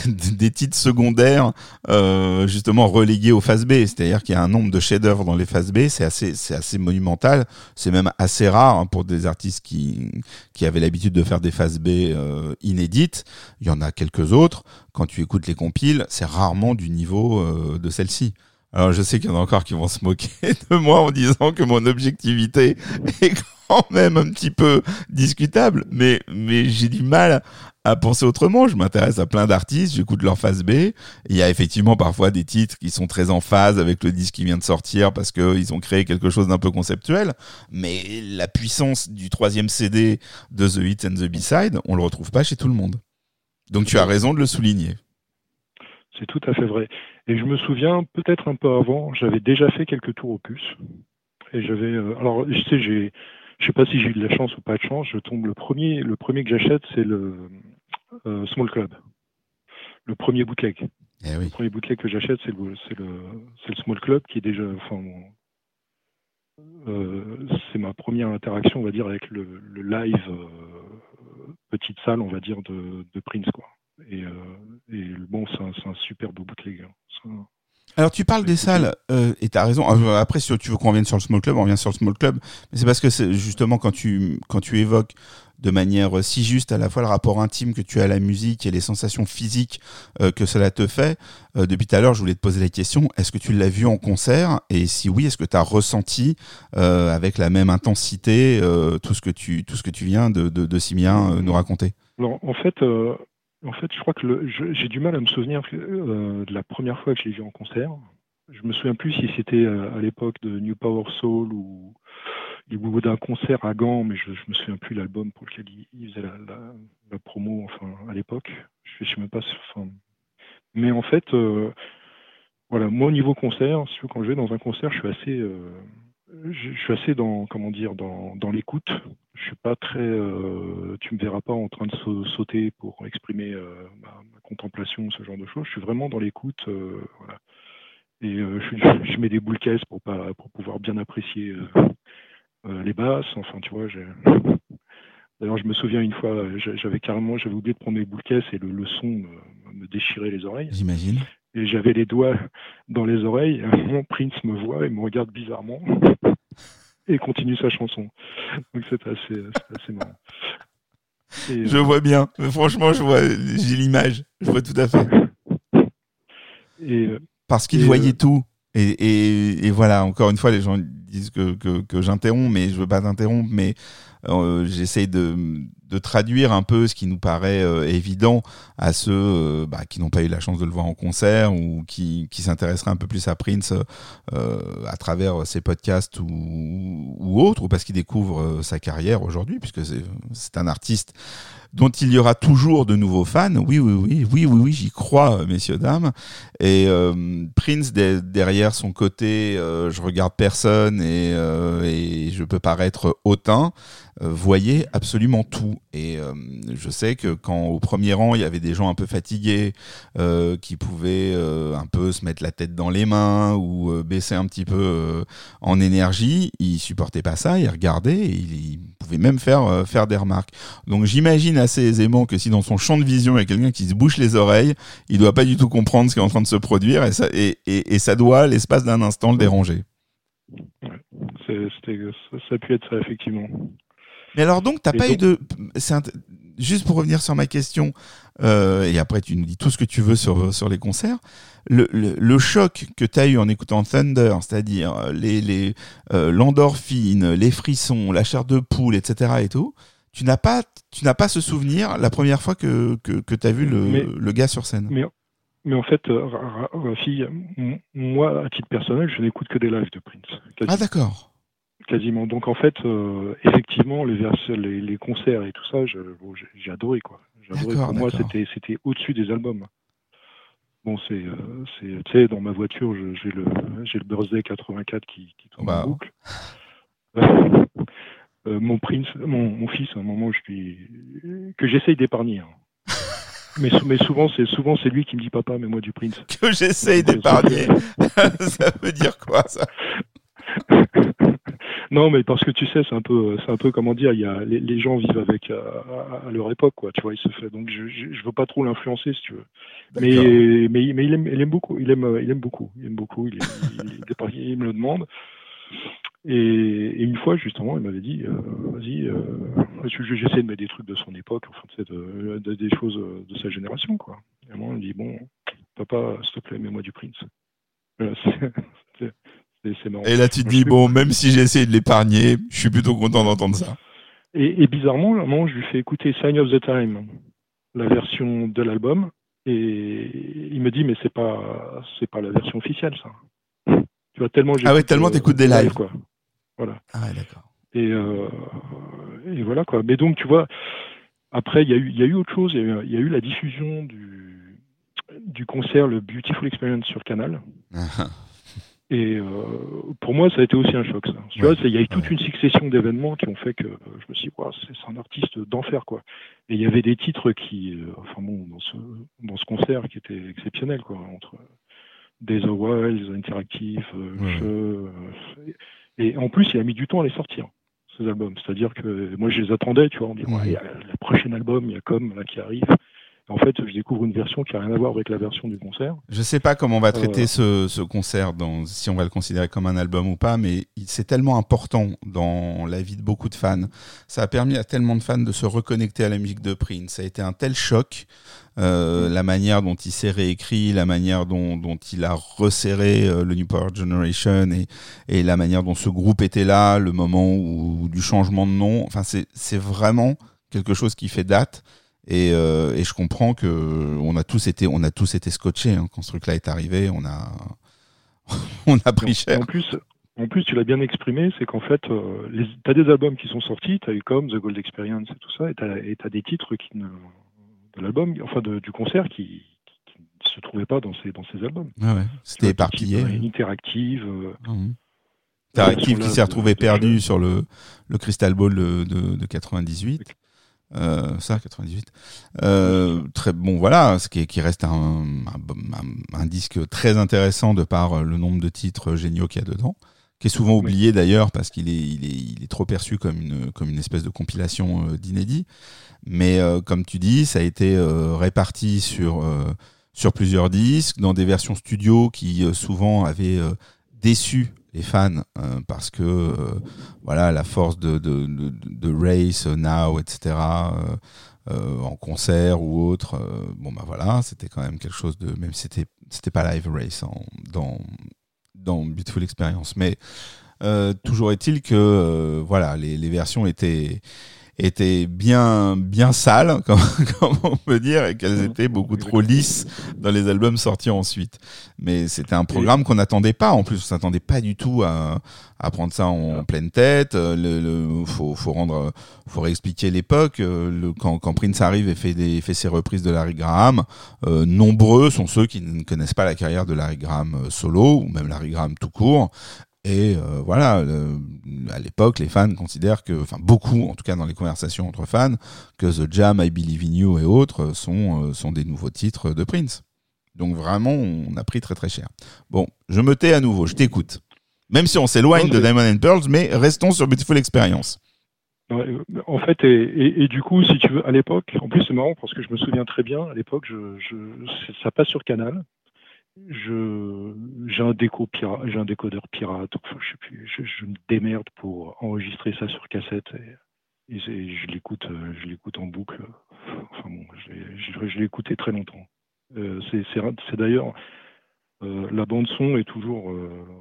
titres secondaires euh, justement relégués aux phases B. C'est-à-dire qu'il y a un nombre de chefs-d'œuvre dans les phases B, c'est assez c'est assez monumental. C'est même assez rare hein, pour des artistes qui qui avaient l'habitude de faire des phases B euh, inédites. Il y en a quelques autres. Quand tu écoutes les compiles, c'est rarement du niveau de celle-ci. Alors je sais qu'il y en a encore qui vont se moquer de moi en disant que mon objectivité est quand même un petit peu discutable, mais mais j'ai du mal à penser autrement. Je m'intéresse à plein d'artistes, j'écoute leur phase B. Il y a effectivement parfois des titres qui sont très en phase avec le disque qui vient de sortir parce que ils ont créé quelque chose d'un peu conceptuel. Mais la puissance du troisième CD de The Hit and the B-Side, on le retrouve pas chez tout le monde. Donc tu as raison de le souligner. C'est tout à fait vrai. Et je me souviens, peut-être un peu avant, j'avais déjà fait quelques tours au puce. Et j'avais. euh, alors, je sais, j'ai. Je sais pas si j'ai eu de la chance ou pas de chance. Je tombe le premier, le premier que j'achète, c'est le euh, Small Club, le premier bootleg. Eh oui. Le premier bootleg que j'achète, c'est le, c'est le, c'est le Small Club qui est déjà, enfin, euh, c'est ma première interaction, on va dire, avec le, le live euh, petite salle, on va dire, de, de Prince, quoi. Et, euh, et bon, c'est un, un super beau bootleg. hein. Alors tu parles des salles euh, et t'as raison. Euh, Après, si tu veux qu'on revienne sur le small club, on revient sur le small club. Mais c'est parce que justement quand tu quand tu évoques de manière euh, si juste à la fois le rapport intime que tu as à la musique et les sensations physiques euh, que cela te fait. euh, depuis tout à l'heure, je voulais te poser la question est-ce que tu l'as vu en concert? Et si oui, est-ce que tu as ressenti euh, avec la même intensité euh, tout ce que tu tout ce que tu viens de de, de si bien nous raconter? Alors, en fait, euh, en fait, je crois que j'ai du mal à me souvenir euh, de la première fois que je l'ai vu en concert. Je me souviens plus si c'était euh, à l'époque de New Power Soul ou, d'un concert à Gand, mais je, je me souviens plus l'album pour lequel il, faisait la, promo, enfin à l'époque. Je, je sais même pas. Enfin, mais en fait, euh, voilà, moi au niveau concert, quand je vais dans un concert, je suis assez, je, je suis assez dans, comment dire, dans, dans l'écoute. Je suis pas très, euh, tu me verras pas en train de sau- sauter pour exprimer euh, ma, ma contemplation, ce genre de choses. Je suis vraiment dans l'écoute, euh, voilà. Et euh, je, je mets des boules caisses pour pas, pour pouvoir bien apprécier euh, euh, les basses. Enfin, tu vois. D'ailleurs, je me souviens une fois, j'a- j'avais carrément, j'avais oublié de prendre mes boules caisses et le, le son me, me déchirait les oreilles J'imagine. et j'avais les doigts dans les oreilles. Mon Prince me voit et me regarde bizarrement et continue sa chanson. Donc c'est assez, assez marrant. Et, Je euh, vois bien. Franchement, je vois j'ai l'image. Je vois tout à fait. et, euh, parce qu'il voyait euh, tout. Et, et, et voilà, encore une fois, les gens disent que, que, que j'interromps, mais je veux pas t'interrompre, mais j'essaye de, de traduire un peu ce qui nous paraît euh, évident à ceux euh, bah, qui n'ont pas eu la chance de le voir en concert ou qui, qui s'intéresseraient un peu plus à Prince euh, à travers ses podcasts ou, ou autres, ou parce qu'ils découvrent euh, sa carrière aujourd'hui, puisque c'est un artiste dont il y aura toujours de nouveaux fans. Oui, oui, oui, oui, oui, oui, j'y crois, messieurs, dames. Et euh, Prince, de- derrière son côté, euh, je regarde personne et, euh, je peux paraître hautain, euh, voyait absolument tout. Et euh, je sais que quand au premier rang, il y avait des gens un peu fatigués, euh, qui pouvaient euh, un peu se mettre la tête dans les mains ou euh, baisser un petit peu euh, en énergie, ils supportaient pas ça, ils regardaient ils, ils pouvaient même faire, euh, faire des remarques. Donc j'imagine assez aisément que si dans son champ de vision il y a quelqu'un qui se bouche les oreilles, il doit pas du tout comprendre ce qui est en train de se produire et ça, et, et, et ça doit, l'espace d'un instant, le déranger. ça, a pu être ça, effectivement. Mais alors donc, t'as pas donc- eu de... Juste pour revenir sur ma question, euh, et après tu nous dis tout ce que tu veux sur, sur les concerts, le, le, le choc que tu as eu en écoutant Thunder, c'est-à-dire euh, les, les, euh, l'endorphine, les frissons, la chair de poule, etc. et tout, tu n'as pas, tu n'as pas ce souvenir la première fois que, que, que tu as vu le, Mais- le gars sur scène. Mais, mais en fait, euh, Ra- Ra- Rafi, m- moi, à titre personnel, je n'écoute que des lives de Prince. Ah d'accord. quasiment. Donc en fait, euh, effectivement, les, vers- les, les concerts et tout ça, bon, j'ai adoré quoi. Pour moi, c'était c'était au-dessus des albums. Bon, c'est euh, c'est tu sais, dans ma voiture, j'ai le j'ai le Birthday 84 qui, qui tourne Bah. en boucle. Euh, mon prince, mon, mon fils, à un moment, je lui que j'essaye d'épargner. hein. Mais, mais souvent, c'est souvent c'est lui qui me dit papa, mais moi du Prince. Que j'essaye d'épargner. ça veut dire quoi ça? Non, mais parce que tu sais, c'est un peu, c'est un peu comment dire, il y a les, les gens vivent avec à, à leur époque, quoi. Tu vois, il se fait. Donc, je, je, je veux pas trop l'influencer, si tu veux. Mais, mais, mais il aime, il aime beaucoup. Il aime, il aime beaucoup. Il aime beaucoup. Il, il, il- il me le demande. Et, et une fois, justement, il m'avait dit, euh, vas-y, euh, je- je- j'essaie de mettre des trucs de son époque, enfin, de, de- des choses de sa génération, quoi. Et moment, il me dit, bon, papa, s'il te plaît, mets-moi du Prince. Voilà, c'est- marrant. Et là tu te Moi, dis bon, même si j'ai essayé de l'épargner, je suis plutôt content d'entendre ça. Et, et bizarrement, à un moment, je lui fais écouter Sign of the Time, la version de l'album, et il me dit mais c'est pas c'est pas la version officielle ça. Tu vois tellement Ah ouais, tellement euh, t'écoutes des lives. quoi. Voilà. Ah ouais, d'accord. Et, euh, et voilà quoi. Mais donc tu vois, après il y a eu y a eu autre chose, il y a eu, il y a eu la diffusion du du concert le Beautiful Experience sur Canal. Et euh, pour moi, ça a été aussi un choc. Ça. Tu Ouais, vois, il y a eu toute ouais. une succession d'événements qui ont fait que euh, je me suis dit, c'est un artiste d'enfer, quoi. Et il y avait des titres qui, euh, enfin bon, dans ce, dans ce concert qui étaient exceptionnels, quoi, entre of Wild, Interactive, Ouais. Jeux, et en plus, il a mis du temps à les sortir, ces albums. C'est-à-dire que moi, je les attendais, tu vois, en disant, Mhm. Ouais, il y a le prochain album, il y a comme là qui arrive. En fait, je découvre une version qui n'a rien à voir avec la version du concert. Je sais pas comment on va traiter Euh. ce, ce concert, dans, si on va le considérer comme un album ou pas, mais il- c'est tellement important dans la vie de beaucoup de fans. Ça a permis à tellement de fans de se reconnecter à la musique de Prince. Ça a été un tel choc, euh, la manière dont il s'est réécrit, la manière dont, dont il a resserré euh, le New Power Generation et, et la manière dont ce groupe était là, le moment où, du changement de nom. Enfin, c'est c'est vraiment quelque chose qui fait date. Et, euh, et je comprends que on a tous été, on a tous été scotchés hein, quand ce truc-là est arrivé. On a, on a pris cher. en plus, en plus, tu l'as bien exprimé, c'est qu'en fait, euh, les- t'as des albums qui sont sortis, t'as eu comme The Gold Experience et tout ça, et et t'as des titres qui ne, de l'album, enfin de- du concert, qui, ne se trouvaient pas dans ces, dans ces albums. Ouais. C'était Tu éparpillé. type, euh, Interactive. euh. Interactive sur qui s'est retrouvé de- de- perdu sur le, le Crystal Ball de, de, de 98. Euh, ça, 98. Euh, très bon, voilà, ce qui, est- qui reste un, un, un- un disque très intéressant de par euh, le nombre de titres géniaux qu'il y a dedans, qui est souvent oublié d'ailleurs parce qu'il est, il est, il est trop perçu comme une, comme une espèce de compilation euh, d'inédits. Mais euh, comme tu dis, ça a été réparti sur, sur plusieurs disques, dans des versions studio qui souvent avaient déçu les fans euh, parce que euh, voilà la force de, de, de, Race, euh, Now, etc. en concert ou autre. bon bah voilà, c'était quand même quelque chose de même si c'était c'était pas live Race en, dans dans Beautiful Experience, mais toujours est-il que voilà les versions étaient étaient bien bien sales comme, comme on peut dire et qu'elles étaient beaucoup trop lisses dans les albums sortis ensuite. Mais c'était un programme qu'on n'attendait pas. En plus on s'attendait pas du tout à, à prendre ça en pleine tête. Euh, le, le faut faut rendre faut réexpliquer l'époque. Euh, le quand, quand Prince arrive et fait des fait ses reprises de Larry Graham euh, nombreux sont ceux qui ne connaissent pas la carrière de Larry Graham euh, solo ou même Larry Graham tout court et euh, voilà, le- à l'époque, les fans considèrent que, enfin beaucoup, en tout cas dans les conversations entre fans, que The Jam, I Believe in You et autres sont, euh, sont des nouveaux titres de Prince. Donc vraiment, on a pris très très cher. Bon, je me tais à nouveau, je t'écoute. Même si on s'éloigne de Diamond and Pearls, mais restons sur Beautiful Experience. Ouais, euh, En fait, et, et, et du coup, si tu veux, à l'époque, en plus c'est marrant parce que je me souviens très bien, à l'époque, je, je, c'est- ça passe sur Canal. Je, j'ai un déco pirate, j'ai un décodeur pirate. Je je, me démerde pour enregistrer ça sur cassette et, je l'écoute, euh, je l'écoute en boucle. Enfin bon, je l'ai, écouté très longtemps. Euh, c'est, d'ailleurs euh, la bande son est toujours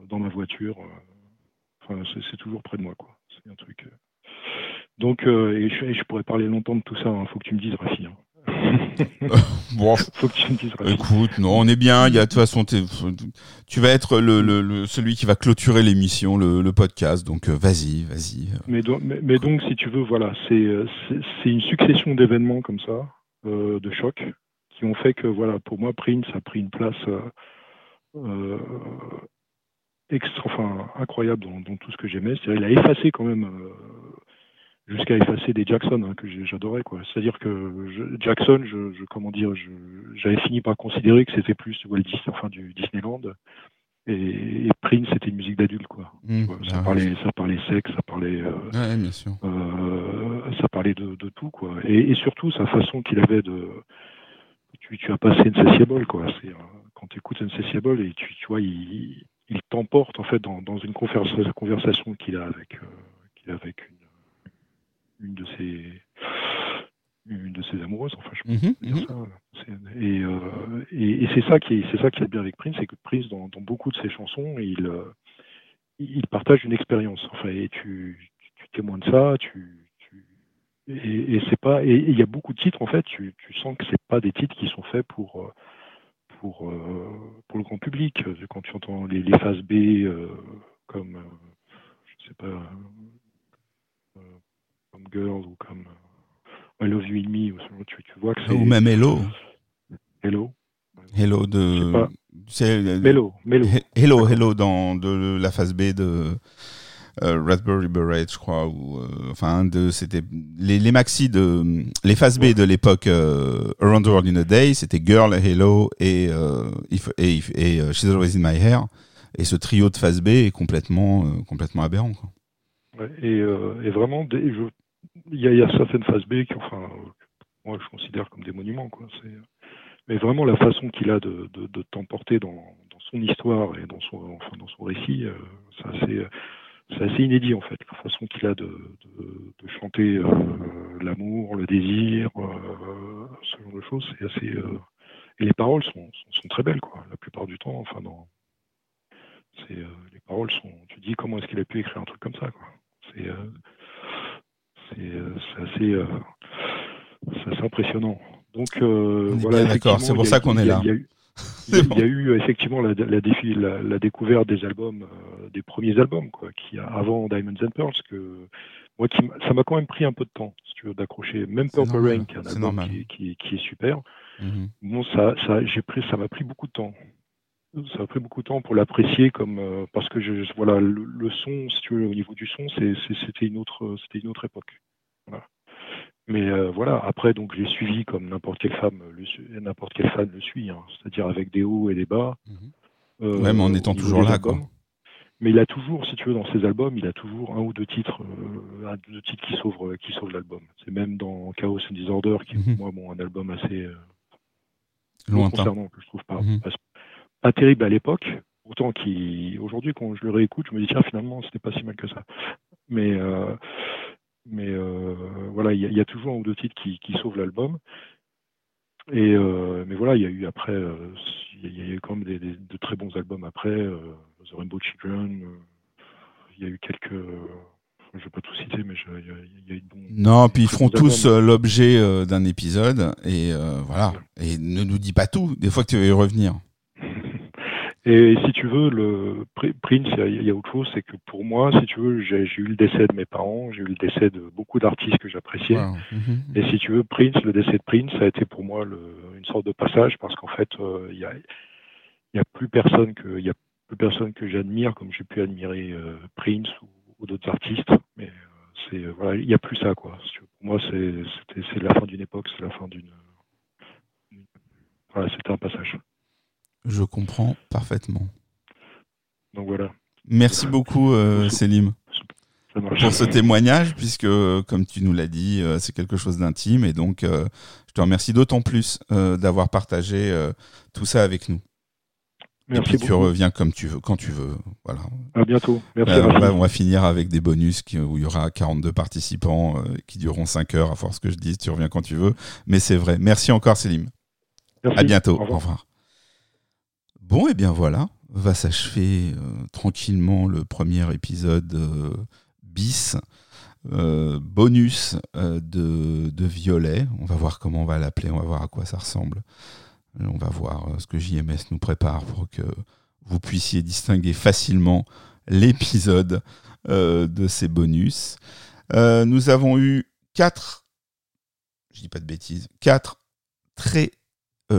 dans ma voiture. c'est, toujours près de moi, quoi. C'est un truc. donc, et, je, pourrais parler longtemps de tout ça. Il faut que tu me dises, Rafi. hein. Bon, faut que tu me dises, Rafi. écoute, non, on est bien. Il y a de toute façon, tu vas être le, le, le- celui qui va clôturer l'émission, le, le podcast. Donc euh, vas-y, vas-y. Mais, donc- mais, mais donc, si tu veux, voilà, c'est euh, c'est- une succession d'événements comme ça, euh, de chocs, qui ont fait que, voilà, pour moi, Prince a pris une place euh, euh, extra, enfin, incroyable dans, dans tout ce que j'aimais. C'est-à-dire, il a effacé quand même, jusqu'à effacer des Jackson hein, que j'adorais, quoi. C'est-à-dire que je- Jackson, je, je- comment dire, j'avais fini par considérer que c'était plus Walt Disney, enfin, du Disneyland. Et, et Prince, c'était une musique d'adulte, quoi. Mmh, ça, bah, parlait, ça parlait sexe, ça parlait, euh, ouais, bien sûr. euh, ça parlait de, de tout, quoi. Et, et surtout, sa façon qu'il avait de. Tu, tu as passé Insatiable, quoi. C'est, euh, quand tu écoutes Insatiable, et tu, tu vois, il, il t'emporte, en fait, dans, dans une conversa- conversation qu'il a avec, euh, qu'il a avec une, une de ses. Une de ses amoureuses, enfin, je Mhm, dire mhm. ça. Et, euh, et, et c'est ça qui est, c'est ça qui est bien avec Prince, c'est que Prince, dans, dans beaucoup de ses chansons, il, euh, il partage une expérience. Enfin, et tu, tu, tu témoignes de ça, tu, tu et, et c'est pas, et il y a beaucoup de titres en fait, tu, tu sens que c'est pas des titres qui sont faits pour euh, pour pour le grand public. Quand tu entends les, les phases B euh, comme euh, je sais pas comme Girl ou comme euh, I Love You in Me, ou tu, tu vois que Ou même Hello. Hello. Hello de. c'est- euh, Mello, Mello. He- Hello, Hello dans de la phase B de euh, Raspberry Beret, je crois, ou euh, enfin de c'était les, les maxi de les phases B de l'époque euh, Around the World in a Day, c'était Girl, Hello et euh, If- et, If- et, euh, She's Always in My Hair. Et ce trio de phase B est complètement euh, complètement aberrant. Quoi. Ouais, et, euh, et vraiment, je- il y, a- certaines phases B qui, enfin, moi je considère comme des monuments. Quoi. Mais vraiment, la façon qu'il a de, de, t'emporter dans, dans son histoire et dans son, enfin, dans son récit, euh, c'est assez, assez inédit en fait. La façon qu'il a de, de, chanter euh, l'amour, le désir, euh, ce genre de choses, c'est assez. Et les paroles sont, sont, très belles, quoi. La plupart du temps, enfin, dans, les paroles sont. Tu dis comment est-ce qu'il a pu écrire un truc comme ça, quoi. C'est, c'est, euh, assez, euh, c'est assez impressionnant. Donc euh, voilà. d'accord, c'est pour ça qu'on est là. Il y a eu, il y C'est a- bon. il y a eu effectivement la, la, défi- la, la découverte des albums, des premiers albums, quoi, qui avant Diamonds and Pearls, que moi, qui, ça m'a quand même pris un peu de temps, si tu veux, d'accrocher. Même Purple Rain, qui est un album qui, qui, est- qui est super. Mhm. Bon, ça, ça, j'ai pris, ça m'a pris beaucoup de temps. Ça m'a pris beaucoup de temps pour l'apprécier, comme euh, parce que je, voilà, le, le son, si tu veux, au niveau du son, c'était une autre, c'était une autre époque. Voilà. Mais euh, voilà, après, donc, j'ai suivi comme n'importe quelle femme, n'importe quelle fan le suit, hein, c'est-à-dire avec des hauts et des bas. Euh, Ouais, mais en au étant toujours là, albums. quoi. Mais il a toujours, si tu veux, dans ses albums, il a toujours un ou deux titres, euh, un ou deux titres qui sauvent, qui sauvent l'album. C'est même dans Chaos and Disorder, qui est pour moi bon, un album assez euh, Lointain. concernant que je trouve pas, Mhm. pas, pas terrible à l'époque. Autant qu'aujourd'hui, quand je le réécoute, je me dis tiens, finalement, c'était pas si mal que ça. Mais euh, mais euh, voilà, il y, a- il y a toujours un ou deux titres qui, qui sauvent l'album. Et euh, mais voilà, il y a eu après, il y a eu quand même des, des- de très bons albums après, The Rainbow Children. il y a eu quelques, je vais pas tout citer, mais il y, y a eu de bons. Non, puis ils feront tous l'objet d'un épisode et euh, voilà. Et ne nous dis pas tout. Des fois que tu veux y revenir. Et si tu veux, le Prince, il y a- autre chose, c'est que pour moi, si tu veux, j'ai eu le décès de mes parents, j'ai eu le décès de beaucoup d'artistes que j'appréciais. Mhm. Et si tu veux, Prince, le décès de Prince, ça a été pour moi le- une sorte de passage parce qu'en fait, euh, il y, a, y a plus personne que il y a plus personne que j'admire comme j'ai pu admirer euh, Prince ou, ou d'autres artistes. Mais euh, c'est voilà, il n'y a plus ça quoi. Pour moi, c'est la fin d'une époque, c'est la fin d'une- voilà, c'était un passage. Je comprends parfaitement. Donc voilà, Merci beaucoup, euh, Célim, pour ce témoignage, puisque, euh, comme tu nous l'as dit, euh, c'est quelque chose d'intime. Et donc, euh, je te remercie d'autant plus d'avoir partagé tout ça avec nous. Merci et puis, tu reviens comme tu veux, quand tu veux. Voilà. À bientôt. Merci. Euh, on, va, on va finir avec des bonus qui- où il y aura 42 participants euh, qui dureront 5 heures, à force que je dise, tu reviens quand tu veux. Mais c'est vrai. Merci encore, Célim. Merci. À bientôt. Au Au revoir. Bon, et bien voilà, va s'achever euh, tranquillement le premier épisode euh, bis, euh, bonus de, de Violet. On va voir comment on va l'appeler, on va voir à quoi ça ressemble. On va voir ce que JMS nous prépare pour que vous puissiez distinguer facilement l'épisode de ces bonus. Nous avons eu quatre, je dis pas de bêtises, quatre très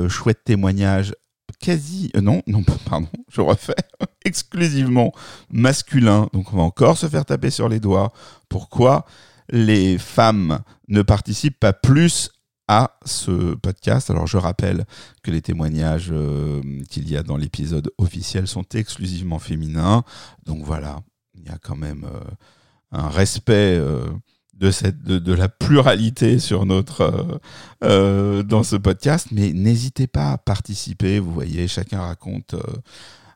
chouettes témoignages quasi euh, non non pardon je refais exclusivement masculins donc on va encore se faire taper sur les doigts. Pourquoi les femmes ne participent pas plus à ce podcast? Alors je rappelle que les témoignages euh, qu'il y a dans l'épisode officiel sont exclusivement féminins. Donc voilà il y a quand même euh, un respect de, cette, de, de la pluralité sur notre, euh, euh, dans ce podcast, mais n'hésitez pas à participer. Vous voyez, chacun raconte euh,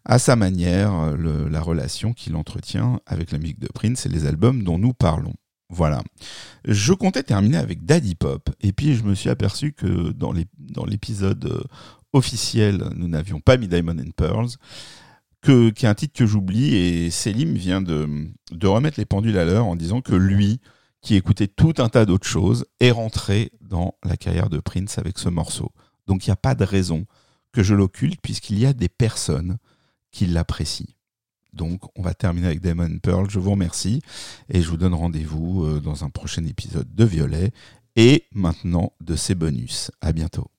à sa manière la relation qu'il entretient avec la musique de Prince et les albums dont nous parlons. Voilà. Je comptais terminer avec Daddy Pop, et puis je me suis aperçu que dans dans l'épisode euh, officiel, nous n'avions pas mis Diamond and Pearls, que, qui est un titre que j'oublie, et Selim vient de, de remettre les pendules à l'heure en disant que lui, qui écoutait tout un tas d'autres choses, est rentré dans la carrière de Prince avec ce morceau. Donc il n'y a pas de raison que je l'occulte, puisqu'il y a des personnes qui l'apprécient. Donc on va terminer avec Diamond Pearl. Je vous remercie et je vous donne rendez-vous euh, dans un prochain épisode de Violet et maintenant de ses bonus. À bientôt.